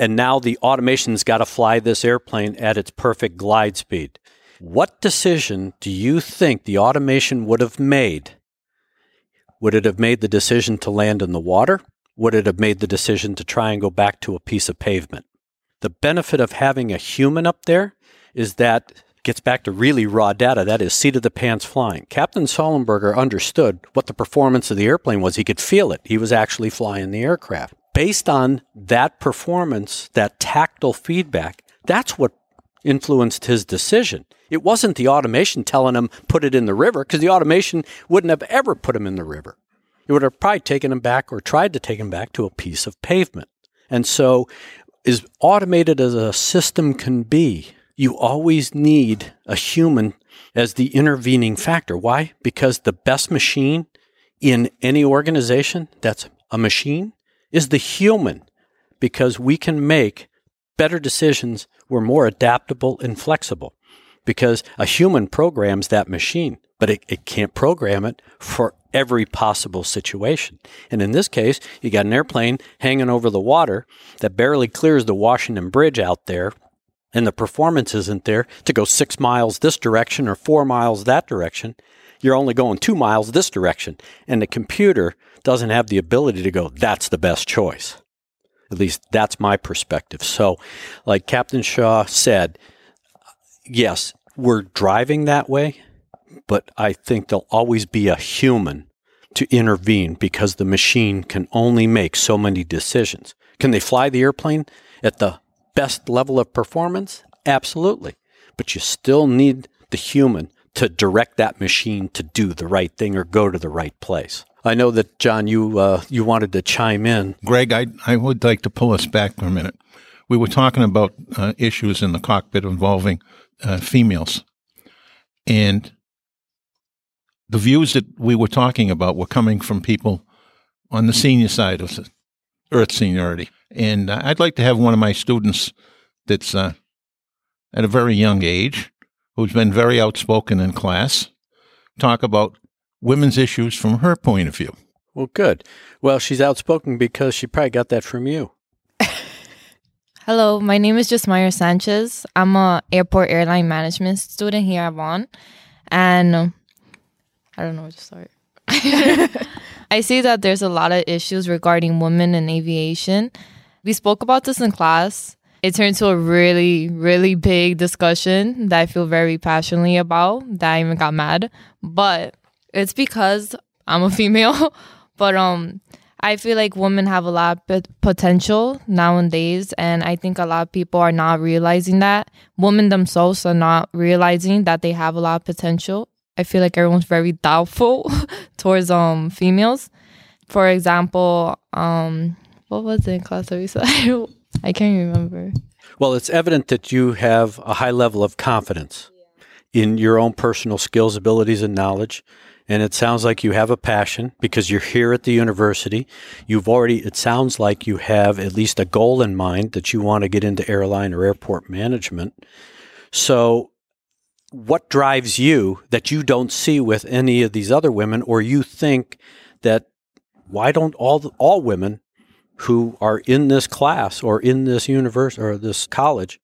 and now the automation's got to fly this airplane at its perfect glide speed. What decision do you think the automation would have made? Would it have made the decision to land in the water? Would it have made the decision to try and go back to a piece of pavement? The benefit of having a human up there is that gets back to really raw data. That is seat of the pants flying. Captain Sullenberger understood what the performance of the airplane was. He could feel it. He was actually flying the aircraft based on that performance, that tactile feedback, that's what influenced his decision. It wasn't the automation telling him put it in the river because the automation wouldn't have ever put him in the river. It would have probably taken him back or tried to take him back to a piece of pavement. And so, as automated as a system can be, you always need a human as the intervening factor. Why? Because the best machine in any organization that's a machine is the human because we can make better decisions. We're more adaptable and flexible because a human programs that machine, but it, it can't program it for every possible situation. And in this case, you got an airplane hanging over the water that barely clears the Washington Bridge out there, and the performance isn't there to go six miles this direction or four miles that direction. You're only going two miles this direction. And the computer doesn't have the ability to go, that's the best choice. At least that's my perspective. So, like Captain Shaw said, yes, we're driving that way, but I think there'll always be a human to intervene because the machine can only make so many decisions. Can they fly the airplane at the best level of performance? Absolutely. But you still need the human to direct that machine to do the right thing or go to the right place. I know that John, you uh, you wanted to chime in. Greg, I I would like to pull us back for a minute. We were talking about uh, issues in the cockpit involving uh, females, and the views that we were talking about were coming from people on the senior side of Earth seniority. And I'd like to have one of my students that's uh, at a very young age who's been very outspoken in class, talk about women's issues from her point of view. Well, good. Well, she's outspoken because she probably got that from you. Hello, my name is Jasmira Sanchez. I'm a airport airline management student here at Vaughn, and um, I don't know where to start. I see that there's a lot of issues regarding women in aviation. We spoke about this in class. It turned to a really, really big discussion that I feel very passionately about. That I even got mad, but it's because I'm a female. but um, I feel like women have a lot of potential nowadays, and I think a lot of people are not realizing that. Women themselves are not realizing that they have a lot of potential. I feel like everyone's very doubtful towards um females. For example, um, what was it in class that we said? I can't remember. Well, it's evident that you have a high level of confidence in your own personal skills, abilities, and knowledge. And it sounds like you have a passion because you're here at the university. You've already, it sounds like you have at least a goal in mind that you want to get into airline or airport management. So, what drives you that you don't see with any of these other women, or you think that why don't all all women who are in this class or in this university or this college,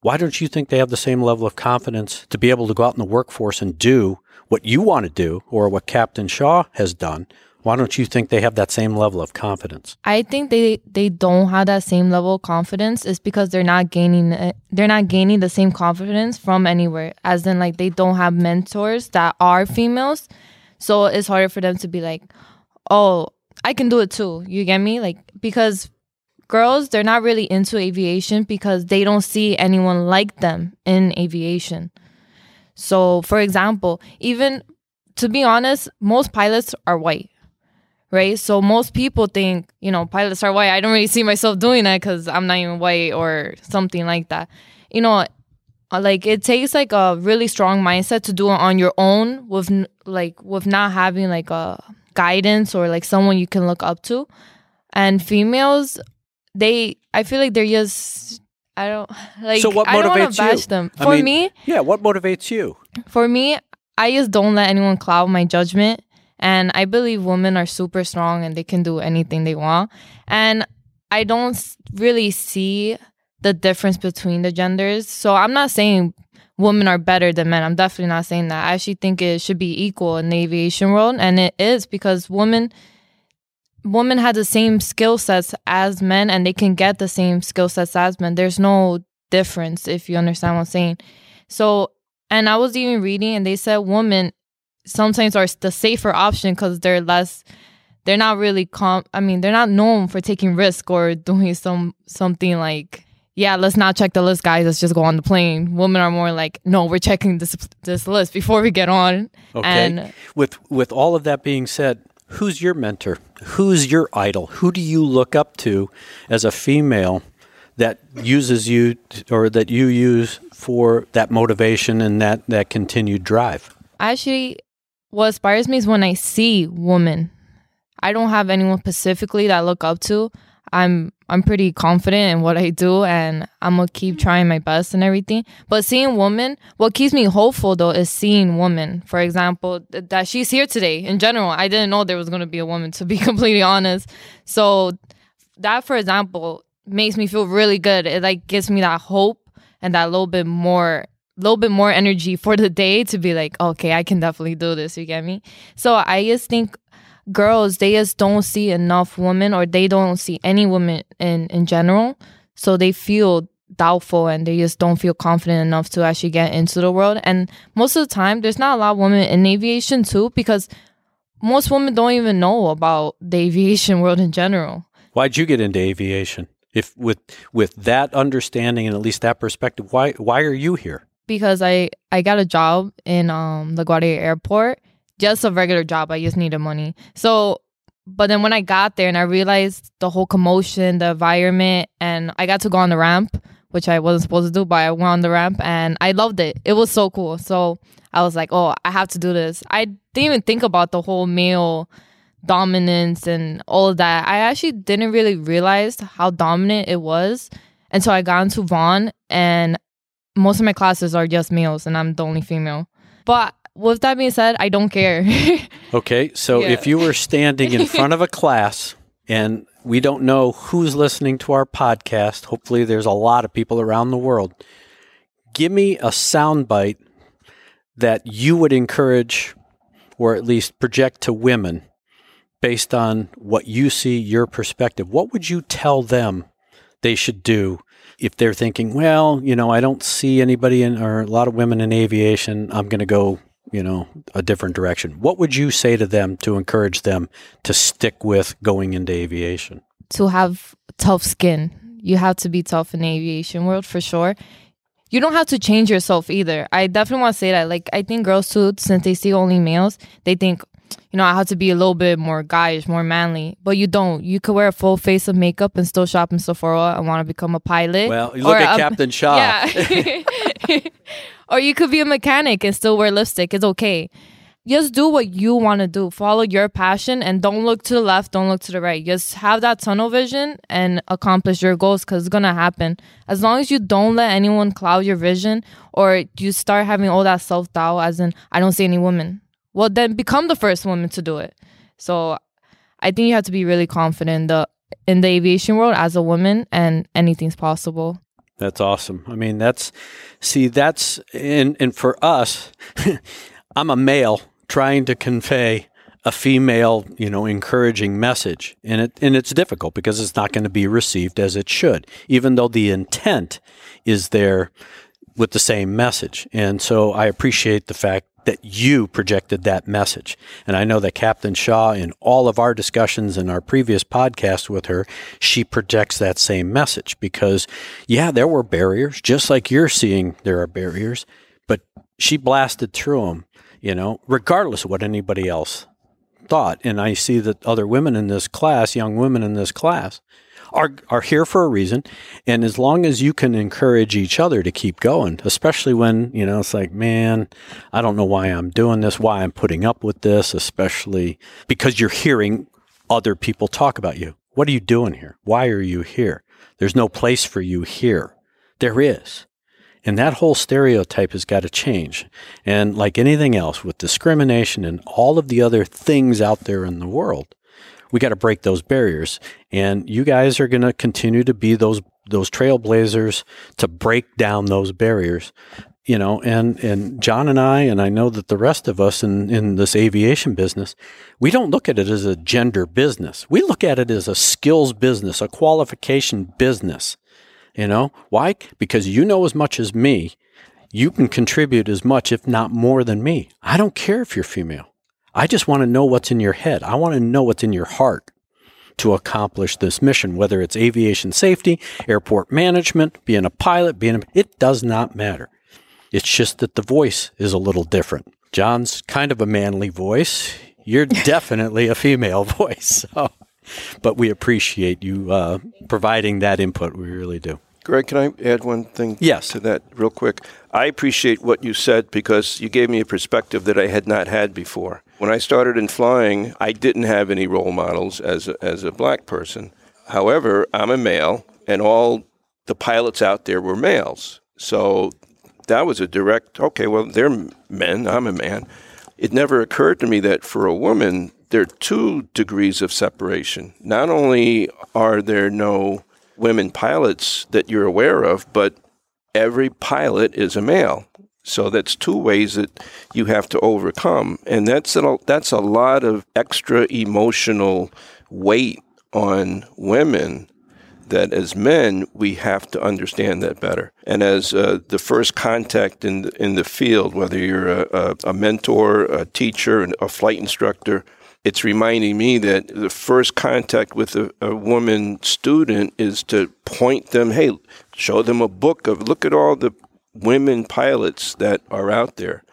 why don't you think they have the same level of confidence to be able to go out in the workforce and do what you want to do or what Captain Shaw has done? Why don't you think they have that same level of confidence? I think they they don't have that same level of confidence is because they're not gaining. Eh, they're not gaining the same confidence from anywhere. As in like they don't have mentors that are females. So it's harder for them to be like, "Oh, I can do it too." You get me? Like because girls they're not really into aviation because they don't see anyone like them in aviation. So, for example, even to be honest, most pilots are white, right? So most people think, you know, pilots are white. I don't really see myself doing that because I'm not even white or something like that. You know, uh, like it takes like a really strong mindset to do it on your own with like with not having like a guidance or like someone you can look up to. And females, they, I feel like they're just I don't like. So what I don't motivates bash you? them. I For mean, me, Yeah, what motivates you? for me, I just don't let anyone cloud my judgment. And I believe women are super strong and they can do anything they want. And I don't really see the difference between the genders. So I'm not saying women are better than men. I'm definitely not saying that. I actually think it should be equal in the aviation world. And it is because women women have the same skill sets as men and they can get the same skill sets as men. There's no difference if you understand what I'm saying. So, and I was even reading and they said women sometimes are the safer option because they're less, they're not really com. I mean, they're not known for taking risk or doing some something like, yeah, let's not check the list, guys. Let's just go on the plane. Women are more like, no, we're checking this this list before we get on. Okay. And with with all of that being said, who's your mentor? Who's your idol? Who do you look up to as a female that uses you or that you use for that motivation and that that continued drive? actually what inspires me is when I see women. I don't have anyone specifically that I look up to. I'm I'm pretty confident in what I do and I'm gonna keep trying my best and everything. But seeing women, what keeps me hopeful though is seeing women. For example, th- that she's here today. In general, I didn't know there was gonna be a woman to be completely honest. So that for example makes me feel really good. It like gives me that hope and that little bit more little bit more energy for the day to be like, okay, I can definitely do this. You get me? So I just think girls they just don't see enough women or they don't see any women in in general. So they feel doubtful and they just don't feel confident enough to actually get into the world. And most of the time, there's not a lot of women in aviation too because most women don't even know about the aviation world in general. Why'd you get into aviation? If with with that understanding and at least that perspective, why why are you here? because I I got a job in um LaGuardia Airport, just a regular job. I just needed money. So, but then when I got there and I realized the whole commotion, the environment, and I got to go on the ramp, which I wasn't supposed to do, but I went on the ramp and I loved it. It was so cool. So I was like, oh, I have to do this. I didn't even think about the whole male dominance and all of that. I actually didn't really realize how dominant it was And so I got into Vaughn and most of my classes are just males and I'm the only female. But with that being said, I don't care. Okay, so Yeah. if you were standing in front of a class and we don't know who's listening to our podcast, hopefully there's a lot of people around the world. Give me a soundbite that you would encourage or at least project to women based on what you see, your perspective. What would you tell them they should do if they're thinking, well, you know, I don't see anybody in or a lot of women in aviation, I'm going to go, you know, a different direction. What would you say to them to encourage them to stick with going into aviation? to have tough skin. You have to be tough in the aviation world for sure. You don't have to change yourself either. I definitely want to say that. Like, I think girls too, since they see only males, they think, you know, I have to be a little bit more guyish, more manly. But you don't. You could wear a full face of makeup and still shop in Sephora and want to become a pilot. Well, you look Or at a- Captain Shaw. Yeah. or you could be a mechanic and still wear lipstick. It's okay. Just do what you want to do. Follow your passion and don't look to the left, don't look to the right. Just have that tunnel vision and accomplish your goals because it's going to happen. As long as you don't let anyone cloud your vision or you start having all that self doubt, as in, I don't see any women. Well, then become the first woman to do it. So I think you have to be really confident in the, in the aviation world as a woman and anything's possible. That's awesome. I mean, that's see, that's and and for us, I'm a male trying to convey a female, you know, encouraging message, and it and it's difficult because it's not going to be received as it should, even though the intent is there with the same message. And so I appreciate the fact that you projected that message. And I know that Captain Shaw, in all of our discussions in our previous podcast with her, she projects that same message because, yeah, there were barriers, just like you're seeing there are barriers, but she blasted through them, you know, regardless of what anybody else thought. And I see that other women in this class, young women in this class, are are here for a reason. And as long as you can encourage each other to keep going, especially when, you know, it's like, man, I don't know why I'm doing this, why I'm putting up with this, especially because you're hearing other people talk about you. What are you doing here? Why are you here? There's no place for you here. There is. And that whole stereotype has got to change. And like anything else, with discrimination and all of the other things out there in the world, we got to break those barriers. And you guys are going to continue to be those those trailblazers to break down those barriers. You know, and and John and I, and I know that the rest of us in in this aviation business, we don't look at it as a gender business. We look at it as a skills business, a qualification business. You know, why? Because you know as much as me. You can contribute as much, if not more than me. I don't care if you're female. I just want to know what's in your head. I want to know what's in your heart to accomplish this mission, whether it's aviation safety, airport management, being a pilot, being a, it does not matter. It's just that the voice is a little different. John's kind of a manly voice. You're definitely a female voice. So, but we appreciate you uh, providing that input. We really do. Greg, can I add one thing Yes. to that real quick? I appreciate what you said because you gave me a perspective that I had not had before. When I started in flying, I didn't have any role models as a, as a black person. However, I'm a male, and all the pilots out there were males. So that was a direct, okay, well, they're men, I'm a man. It never occurred to me that for a woman, there are two degrees of separation. Not only are there no women pilots that you're aware of, but every pilot is a male. So that's two ways that you have to overcome, and that's a, that's a lot of extra emotional weight on women. That as men we have to understand that better, and as uh, the first contact in the, in the field, whether you're a, a, mentor, a teacher, a flight instructor, it's reminding me that the first contact with a, a woman student is to point them, hey, show them a book of look at all the women pilots that are out there.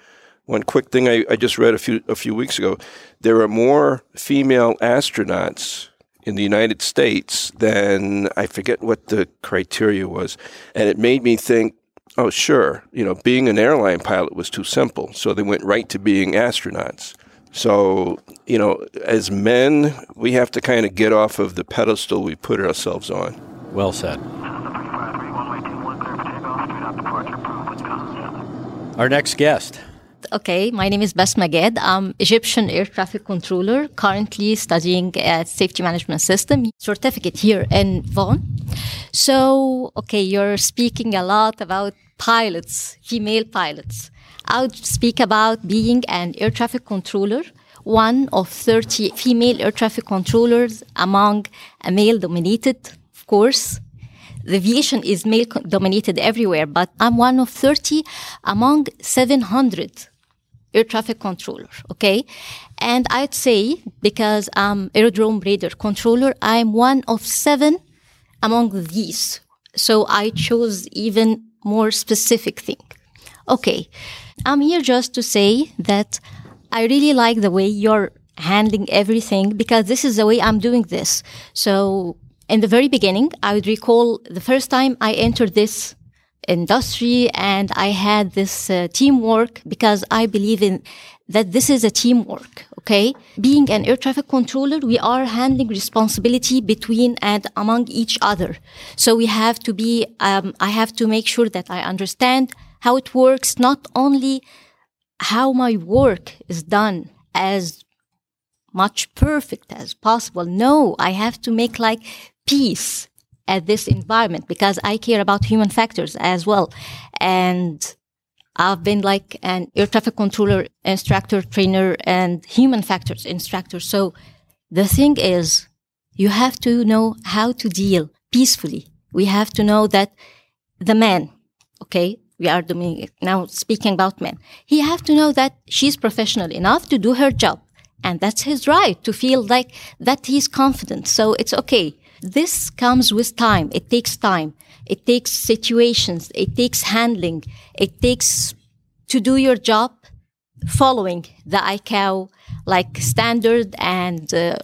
One quick thing I, I just read a few a few weeks ago: there are more female astronauts in the United States than I forget what the criteria was, and it made me think. Oh, sure. You know, being an airline pilot was too simple, so they went right to being astronauts. So, you know, as men, we have to kind of get off of the pedestal we put ourselves on. Well said. Our next guest. Okay, my name is Bas Maged. I'm Egyptian air traffic controller, currently studying at Safety Management System certificate here in Vaughn. So, okay, you're speaking a lot about pilots, female pilots. I would speak about being an air traffic controller, one of 30 female air traffic controllers among a male dominated, of course, the aviation is male dominated everywhere, but I'm one of 30 among 700 air traffic controllers. Okay. And I'd say because I'm aerodrome radar controller, I'm one of seven among these. So I chose even more specific thing. Okay. I'm here just to say that I really like the way you're handling everything because this is the way I'm doing this. So in the very beginning, I would recall the first time I entered this industry and I had this uh, teamwork because I believe in that this is a teamwork. Okay. Being an air traffic controller, we are handling responsibility between and among each other. So we have to be, um, I have to make sure that I understand how it works, not only how my work is done as much perfect as possible. No, I have to make like peace at this environment because I care about human factors as well. And I've been like an air traffic controller, instructor, trainer, and human factors instructor. So the thing is, you have to know how to deal peacefully. We have to know that the man, okay, we are doing now speaking about men, he have to know that she's professional enough to do her job. And that's his right to feel like that he's confident. So it's okay. This comes with time. It takes time. It takes situations. It takes handling. It takes to do your job following the ICAO like standard and uh,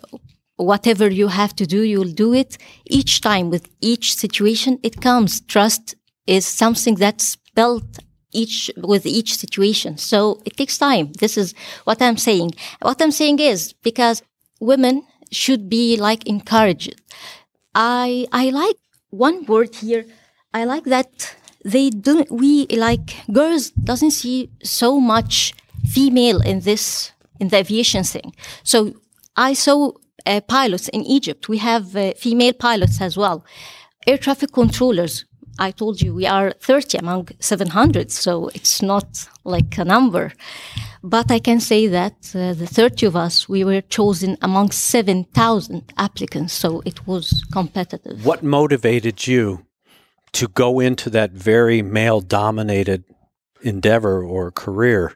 whatever you have to do, you'll do it each time with each situation. It comes. Trust is something that's built each with each situation. So it takes time. This is what I'm saying. What I'm saying is because women should be like encouraged I I like one word here. I like that they don't we like girls doesn't see so much female in this in the aviation thing. So I saw uh, pilots in Egypt. We have uh, female pilots as well. Air traffic controllers. I told you we are 30 among 700, so it's not like a number. But I can say that uh, the 30 of us, we were chosen among 7,000 applicants, so it was competitive. What motivated you to go into that very male dominated endeavor or career,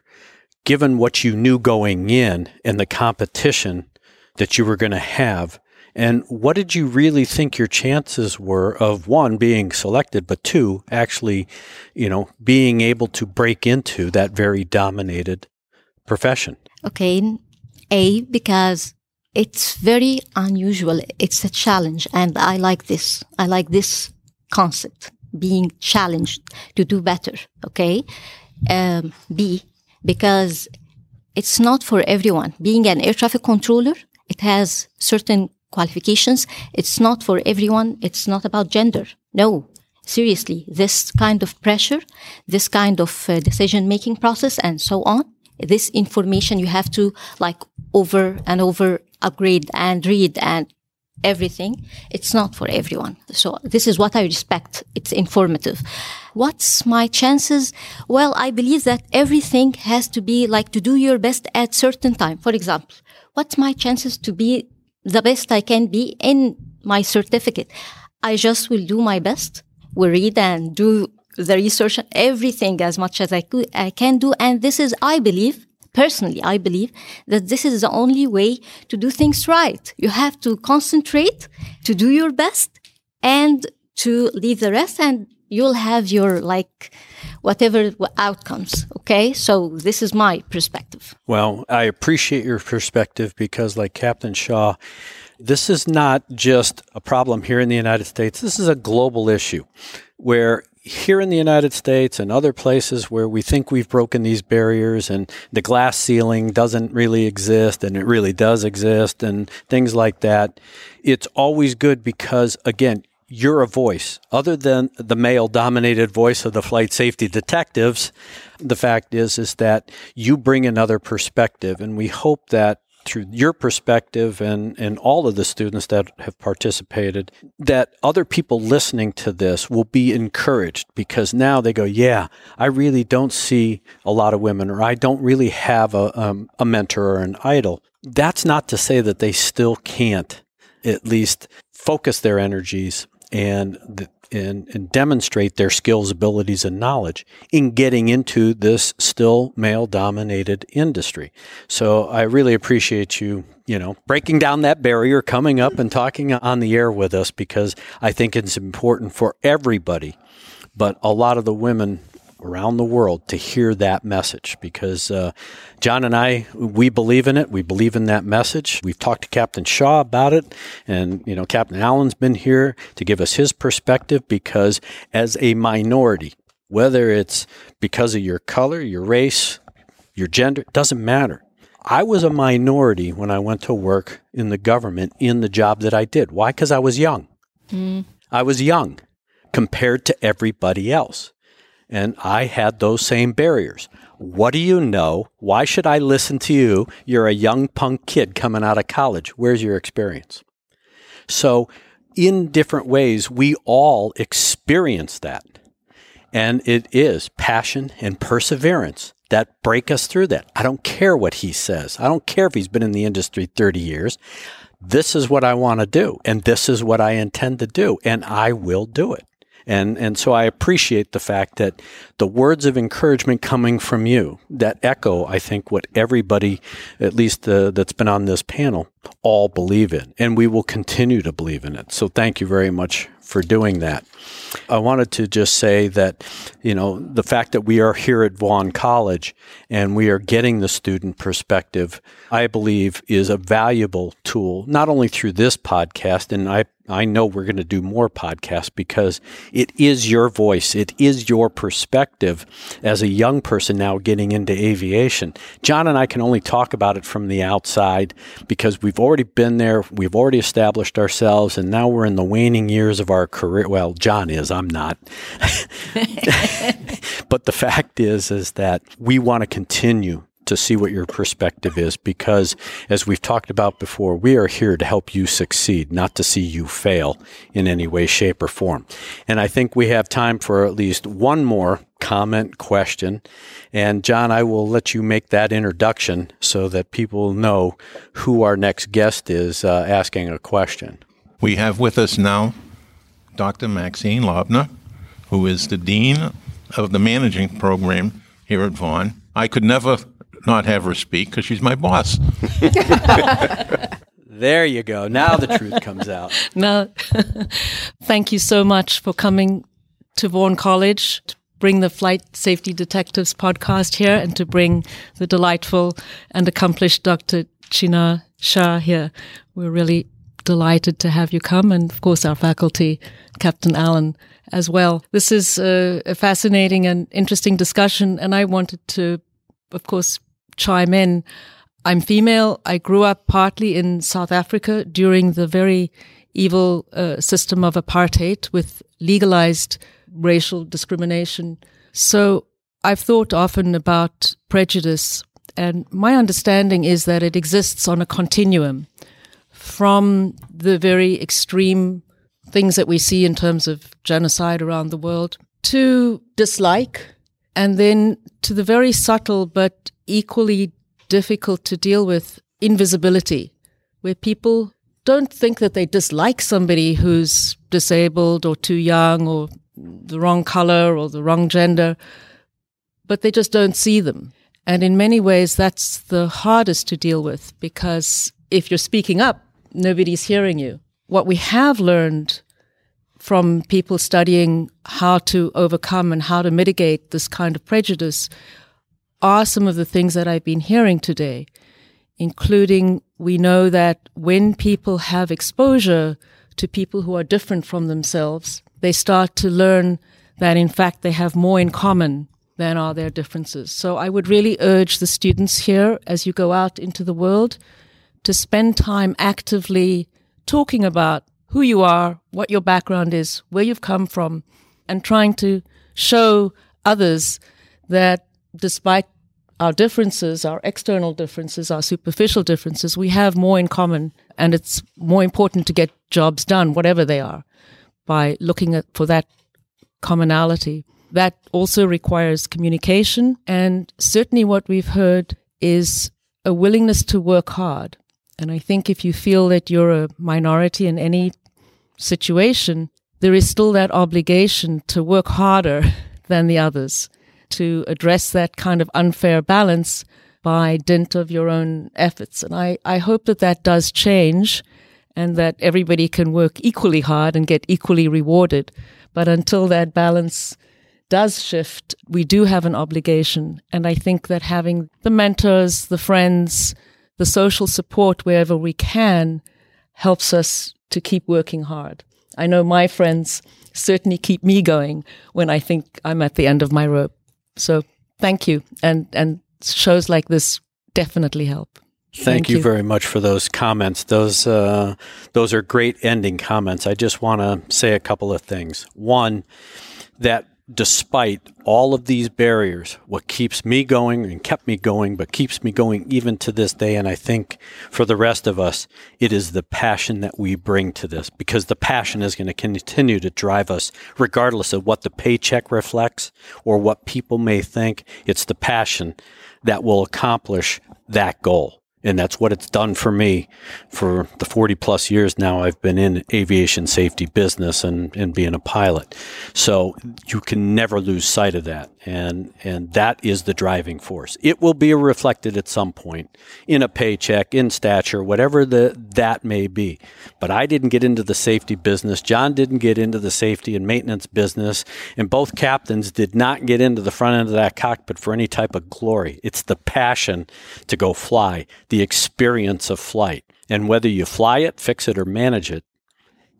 given what you knew going in and the competition that you were going to have? And what did you really think your chances were of one being selected, but two actually, you know, being able to break into that very dominated profession? Okay. A, because it's very unusual. It's a challenge. And I like this. I like this concept, being challenged to do better. Okay. Um, B, because it's not for everyone. Being an air traffic controller, it has certain qualifications. It's not for everyone. It's not about gender. No, seriously, this kind of pressure, this kind of uh, decision making process and so on, this information you have to like over and over upgrade and read and everything. It's not for everyone. So this is what I respect. It's informative. What's my chances? Well, I believe that everything has to be like to do your best at certain time. For example, what's my chances to be the best I can be in my certificate? I just will do my best. We read and do the research, everything as much as I could, I can do. And this is, I believe, personally, I believe that this is the only way to do things right. You have to concentrate, to do your best, and to leave the rest, and you'll have your like whatever outcomes. Okay, so this is my perspective. Well, I appreciate your perspective because, like Captain Shaw, this is not just a problem here in the United States. This is a global issue where here in the United States and other places where we think we've broken these barriers and the glass ceiling doesn't really exist and it really does exist and things like that, it's always good because, again, you're a voice other than the male dominated voice of the flight safety detectives. The fact is, is that you bring another perspective and we hope that through your perspective and, and all of the students that have participated, that other people listening to this will be encouraged because now they go, yeah, I really don't see a lot of women, or I don't really have a, um, a mentor or an idol. That's not to say that they still can't at least focus their energies and and, and demonstrate their skills, abilities, and knowledge in getting into this still male dominated industry. So I really appreciate you, you know, breaking down that barrier, coming up and talking on the air with us because I think it's important for everybody. But a lot of the women around the world to hear that message because uh, John and I, we believe in it. We believe in that message. We've talked to Captain Shaw about it, and you know, Captain Allen's been here to give us his perspective because as a minority, whether it's because of your color, your race, your gender, it doesn't matter. I was a minority when I went to work in the government in the job that I did. Why? Because I was young. Mm. I was young compared to everybody else. And I had those same barriers. What do you know? Why should I listen to you? You're a young punk kid coming out of college. Where's your experience? So, in different ways, we all experience that. And it is passion and perseverance that break us through that. I don't care what he says. I don't care if he's been in the industry 30 years. This is what I want to do, and this is what I intend to do, and I will do it. And, and so I appreciate the fact that the words of encouragement coming from you that echo, I think, what everybody, at least uh, that's been on this panel, all believe in. And we will continue to believe in it. So thank you very much for doing that. I wanted to just say that, you know, the fact that we are here at Vaughn College and we are getting the student perspective, I believe is a valuable tool, not only through this podcast, and I I know we're going to do more podcasts because it is your voice. It is your perspective as a young person now getting into aviation. John and I can only talk about it from the outside because we've already been there. We've already established ourselves and now we're in the waning years of our career. Well, John is, I'm not. but the fact is, is that we want to continue to see what your perspective is because, as we've talked about before, we are here to help you succeed, not to see you fail in any way, shape, or form. And I think we have time for at least one more comment, question. And John, I will let you make that introduction so that people know who our next guest is uh, asking a question. We have with us now Dr. Maxine Lubner, who is the Dean of the Managing Program here at Vaughn. I could never not have her speak because she's my boss. there you go. Now the truth comes out. Now, thank you so much for coming to Vaughn College to bring the Flight Safety Detectives podcast here and to bring the delightful and accomplished Dr. Chinar Shaw here. We're really delighted to have you come, and of course, our faculty, Captain Allen, as well. This is a, a fascinating and interesting discussion, and I wanted to, of course, chime in. I'm female. I grew up partly in South Africa during the very evil uh, system of apartheid with legalized racial discrimination. So I've thought often about prejudice, and my understanding is that it exists on a continuum from the very extreme things that we see in terms of genocide around the world to dislike, and then to the very subtle but equally difficult to deal with invisibility, where people don't think that they dislike somebody who's disabled or too young or the wrong color or the wrong gender, but they just don't see them. And in many ways, that's the hardest to deal with because if you're speaking up, nobody's hearing you. What we have learned from people studying how to overcome and how to mitigate this kind of prejudice are some of the things that I've been hearing today, including we know that when people have exposure to people who are different from themselves, they start to learn that in fact they have more in common than are their differences. So I would really urge the students here as you go out into the world to spend time actively talking about who you are, what your background is, where you've come from, and trying to show others that despite our differences, our external differences, our superficial differences, we have more in common. And it's more important to get jobs done, whatever they are, by looking at, for that commonality. That also requires communication. And certainly what we've heard is a willingness to work hard. And I think if you feel that you're a minority in any situation, there is still that obligation to work harder than the others to address that kind of unfair balance by dint of your own efforts. And I, I hope that that does change and that everybody can work equally hard and get equally rewarded. But until that balance does shift, we do have an obligation. And I think that having the mentors, the friends, the social support wherever we can helps us to keep working hard. I know my friends certainly keep me going when I think I'm at the end of my rope. So thank you. And, and shows like this definitely help. Thank, Thank you, you, very much for those comments. Those uh, those are great ending comments. I just want to say a couple of things. One, that despite all of these barriers, what keeps me going and kept me going, but keeps me going even to this day, and I think for the rest of us, it is the passion that we bring to this because the passion is going to continue to drive us regardless of what the paycheck reflects or what people may think. It's the passion that will accomplish that goal. And that's what it's done for me for the 40 plus years now I've been in aviation safety business and, and being a pilot. So you can never lose sight of that. And, and that is the driving force. It will be reflected at some point in a paycheck, in stature, whatever the, that may be. But I didn't get into the safety business. John didn't get into the safety and maintenance business. And both captains did not get into the front end of that cockpit for any type of glory. It's the passion to go fly the experience of flight. And whether you fly it, fix it, or manage it,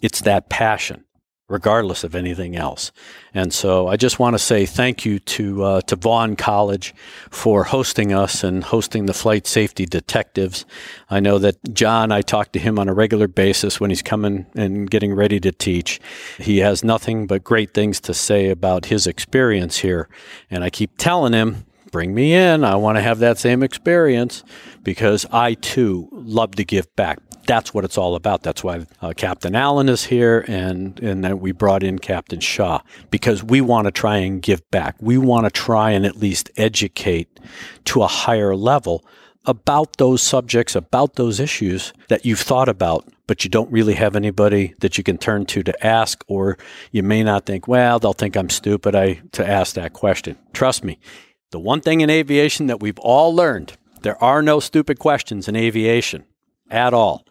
it's that passion, regardless of anything else. And so I just want to say thank you to uh, to Vaughn College for hosting us and hosting the flight safety detectives. I know that John, I talk to him on a regular basis when he's coming and getting ready to teach. He has nothing but great things to say about his experience here, and I keep telling him bring me in. I want to have that same experience because I too love to give back. That's what it's all about. That's why uh, Captain Allen is here and, and then we brought in Captain Shaw because we want to try and give back. We want to try and at least educate to a higher level about those subjects, about those issues that you've thought about, but you don't really have anybody that you can turn to to ask, or you may not think, well, they'll think I'm stupid I, to ask that question. Trust me, the one thing in aviation that we've all learned there are no stupid questions in aviation at all.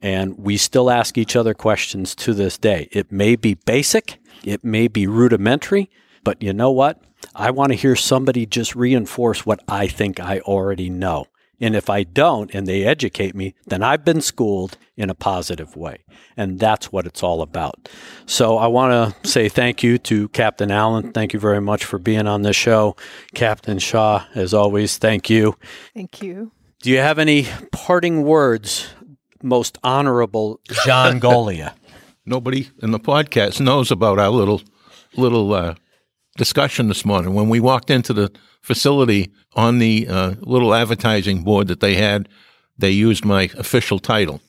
And we still ask each other questions to this day. It may be basic, it may be rudimentary, but you know what? I want to hear somebody just reinforce what I think I already know. And if I don't and they educate me, then I've been schooled in a positive way. And that's what it's all about. So I want to say thank you to Captain Allen. Thank you very much for being on this show. Captain Shaw, as always, thank you. Thank you. Do you have any parting words, most honorable John Goglia? Nobody in the podcast knows about our little little uh, discussion this morning. When we walked into the facility on the uh, little advertising board that they had, they used my official title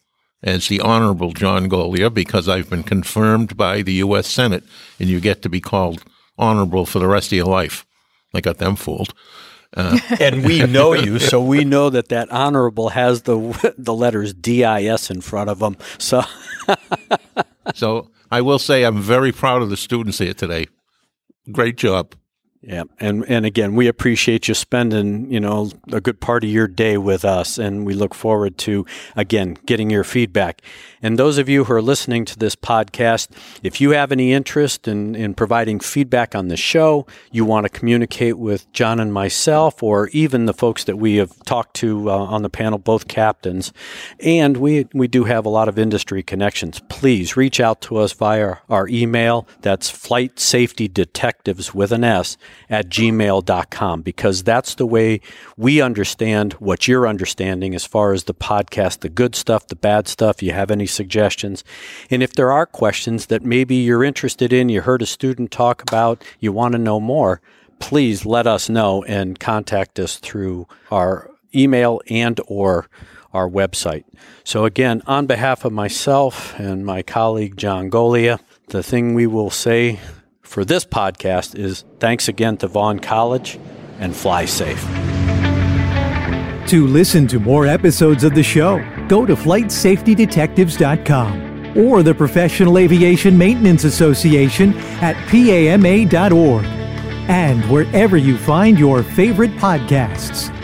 as the Honorable John Goglia because I've been confirmed by the U.S. Senate, and you get to be called honorable for the rest of your life. I got them fooled. Uh, and we know you, so we know that that honorable has the the letters DIS in front of them. So, so I will say I'm very proud of the students here today. Great job. Yeah, and and again, we appreciate you spending you know a good part of your day with us, and we look forward to again getting your feedback. And those of you who are listening to this podcast, if you have any interest in, in providing feedback on the show, you want to communicate with John and myself, or even the folks that we have talked to uh, on the panel, both captains, and we, we do have a lot of industry connections, please reach out to us via our email. That's flight safety detectives with an S at gmail.com because that's the way we understand what you're understanding as far as the podcast, the good stuff, the bad stuff. You have any suggestions? And if there are questions that maybe you're interested in, you heard a student talk about, you want to know more, please let us know and contact us through our email and or our website. So again, on behalf of myself and my colleague John Goglia, the thing we will say for this podcast is thanks again to Vaughn College and fly safe. To listen to more episodes of the show, go to flightsafetydetectives.com or the Professional Aviation Maintenance Association at PAMA.org and wherever you find your favorite podcasts.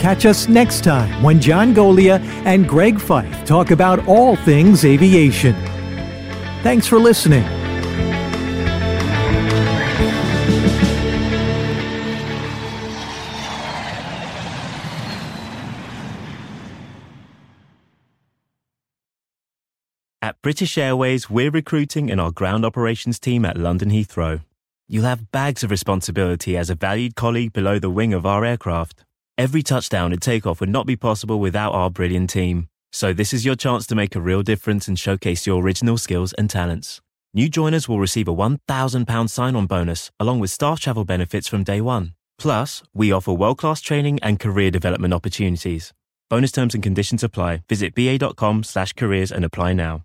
Catch us next time when John Goglia and Greg Feith talk about all things aviation. Thanks for listening. At British Airways, we're recruiting in our ground operations team at London Heathrow. You'll have bags of responsibility as a valued colleague below the wing of our aircraft. Every touchdown and takeoff would not be possible without our brilliant team. So this is your chance to make a real difference and showcase your original skills and talents. New joiners will receive a £1,000 sign-on bonus along with staff travel benefits from day one. Plus, we offer world-class training and career development opportunities. Bonus terms and conditions apply. Visit ba.com slash careers and apply now.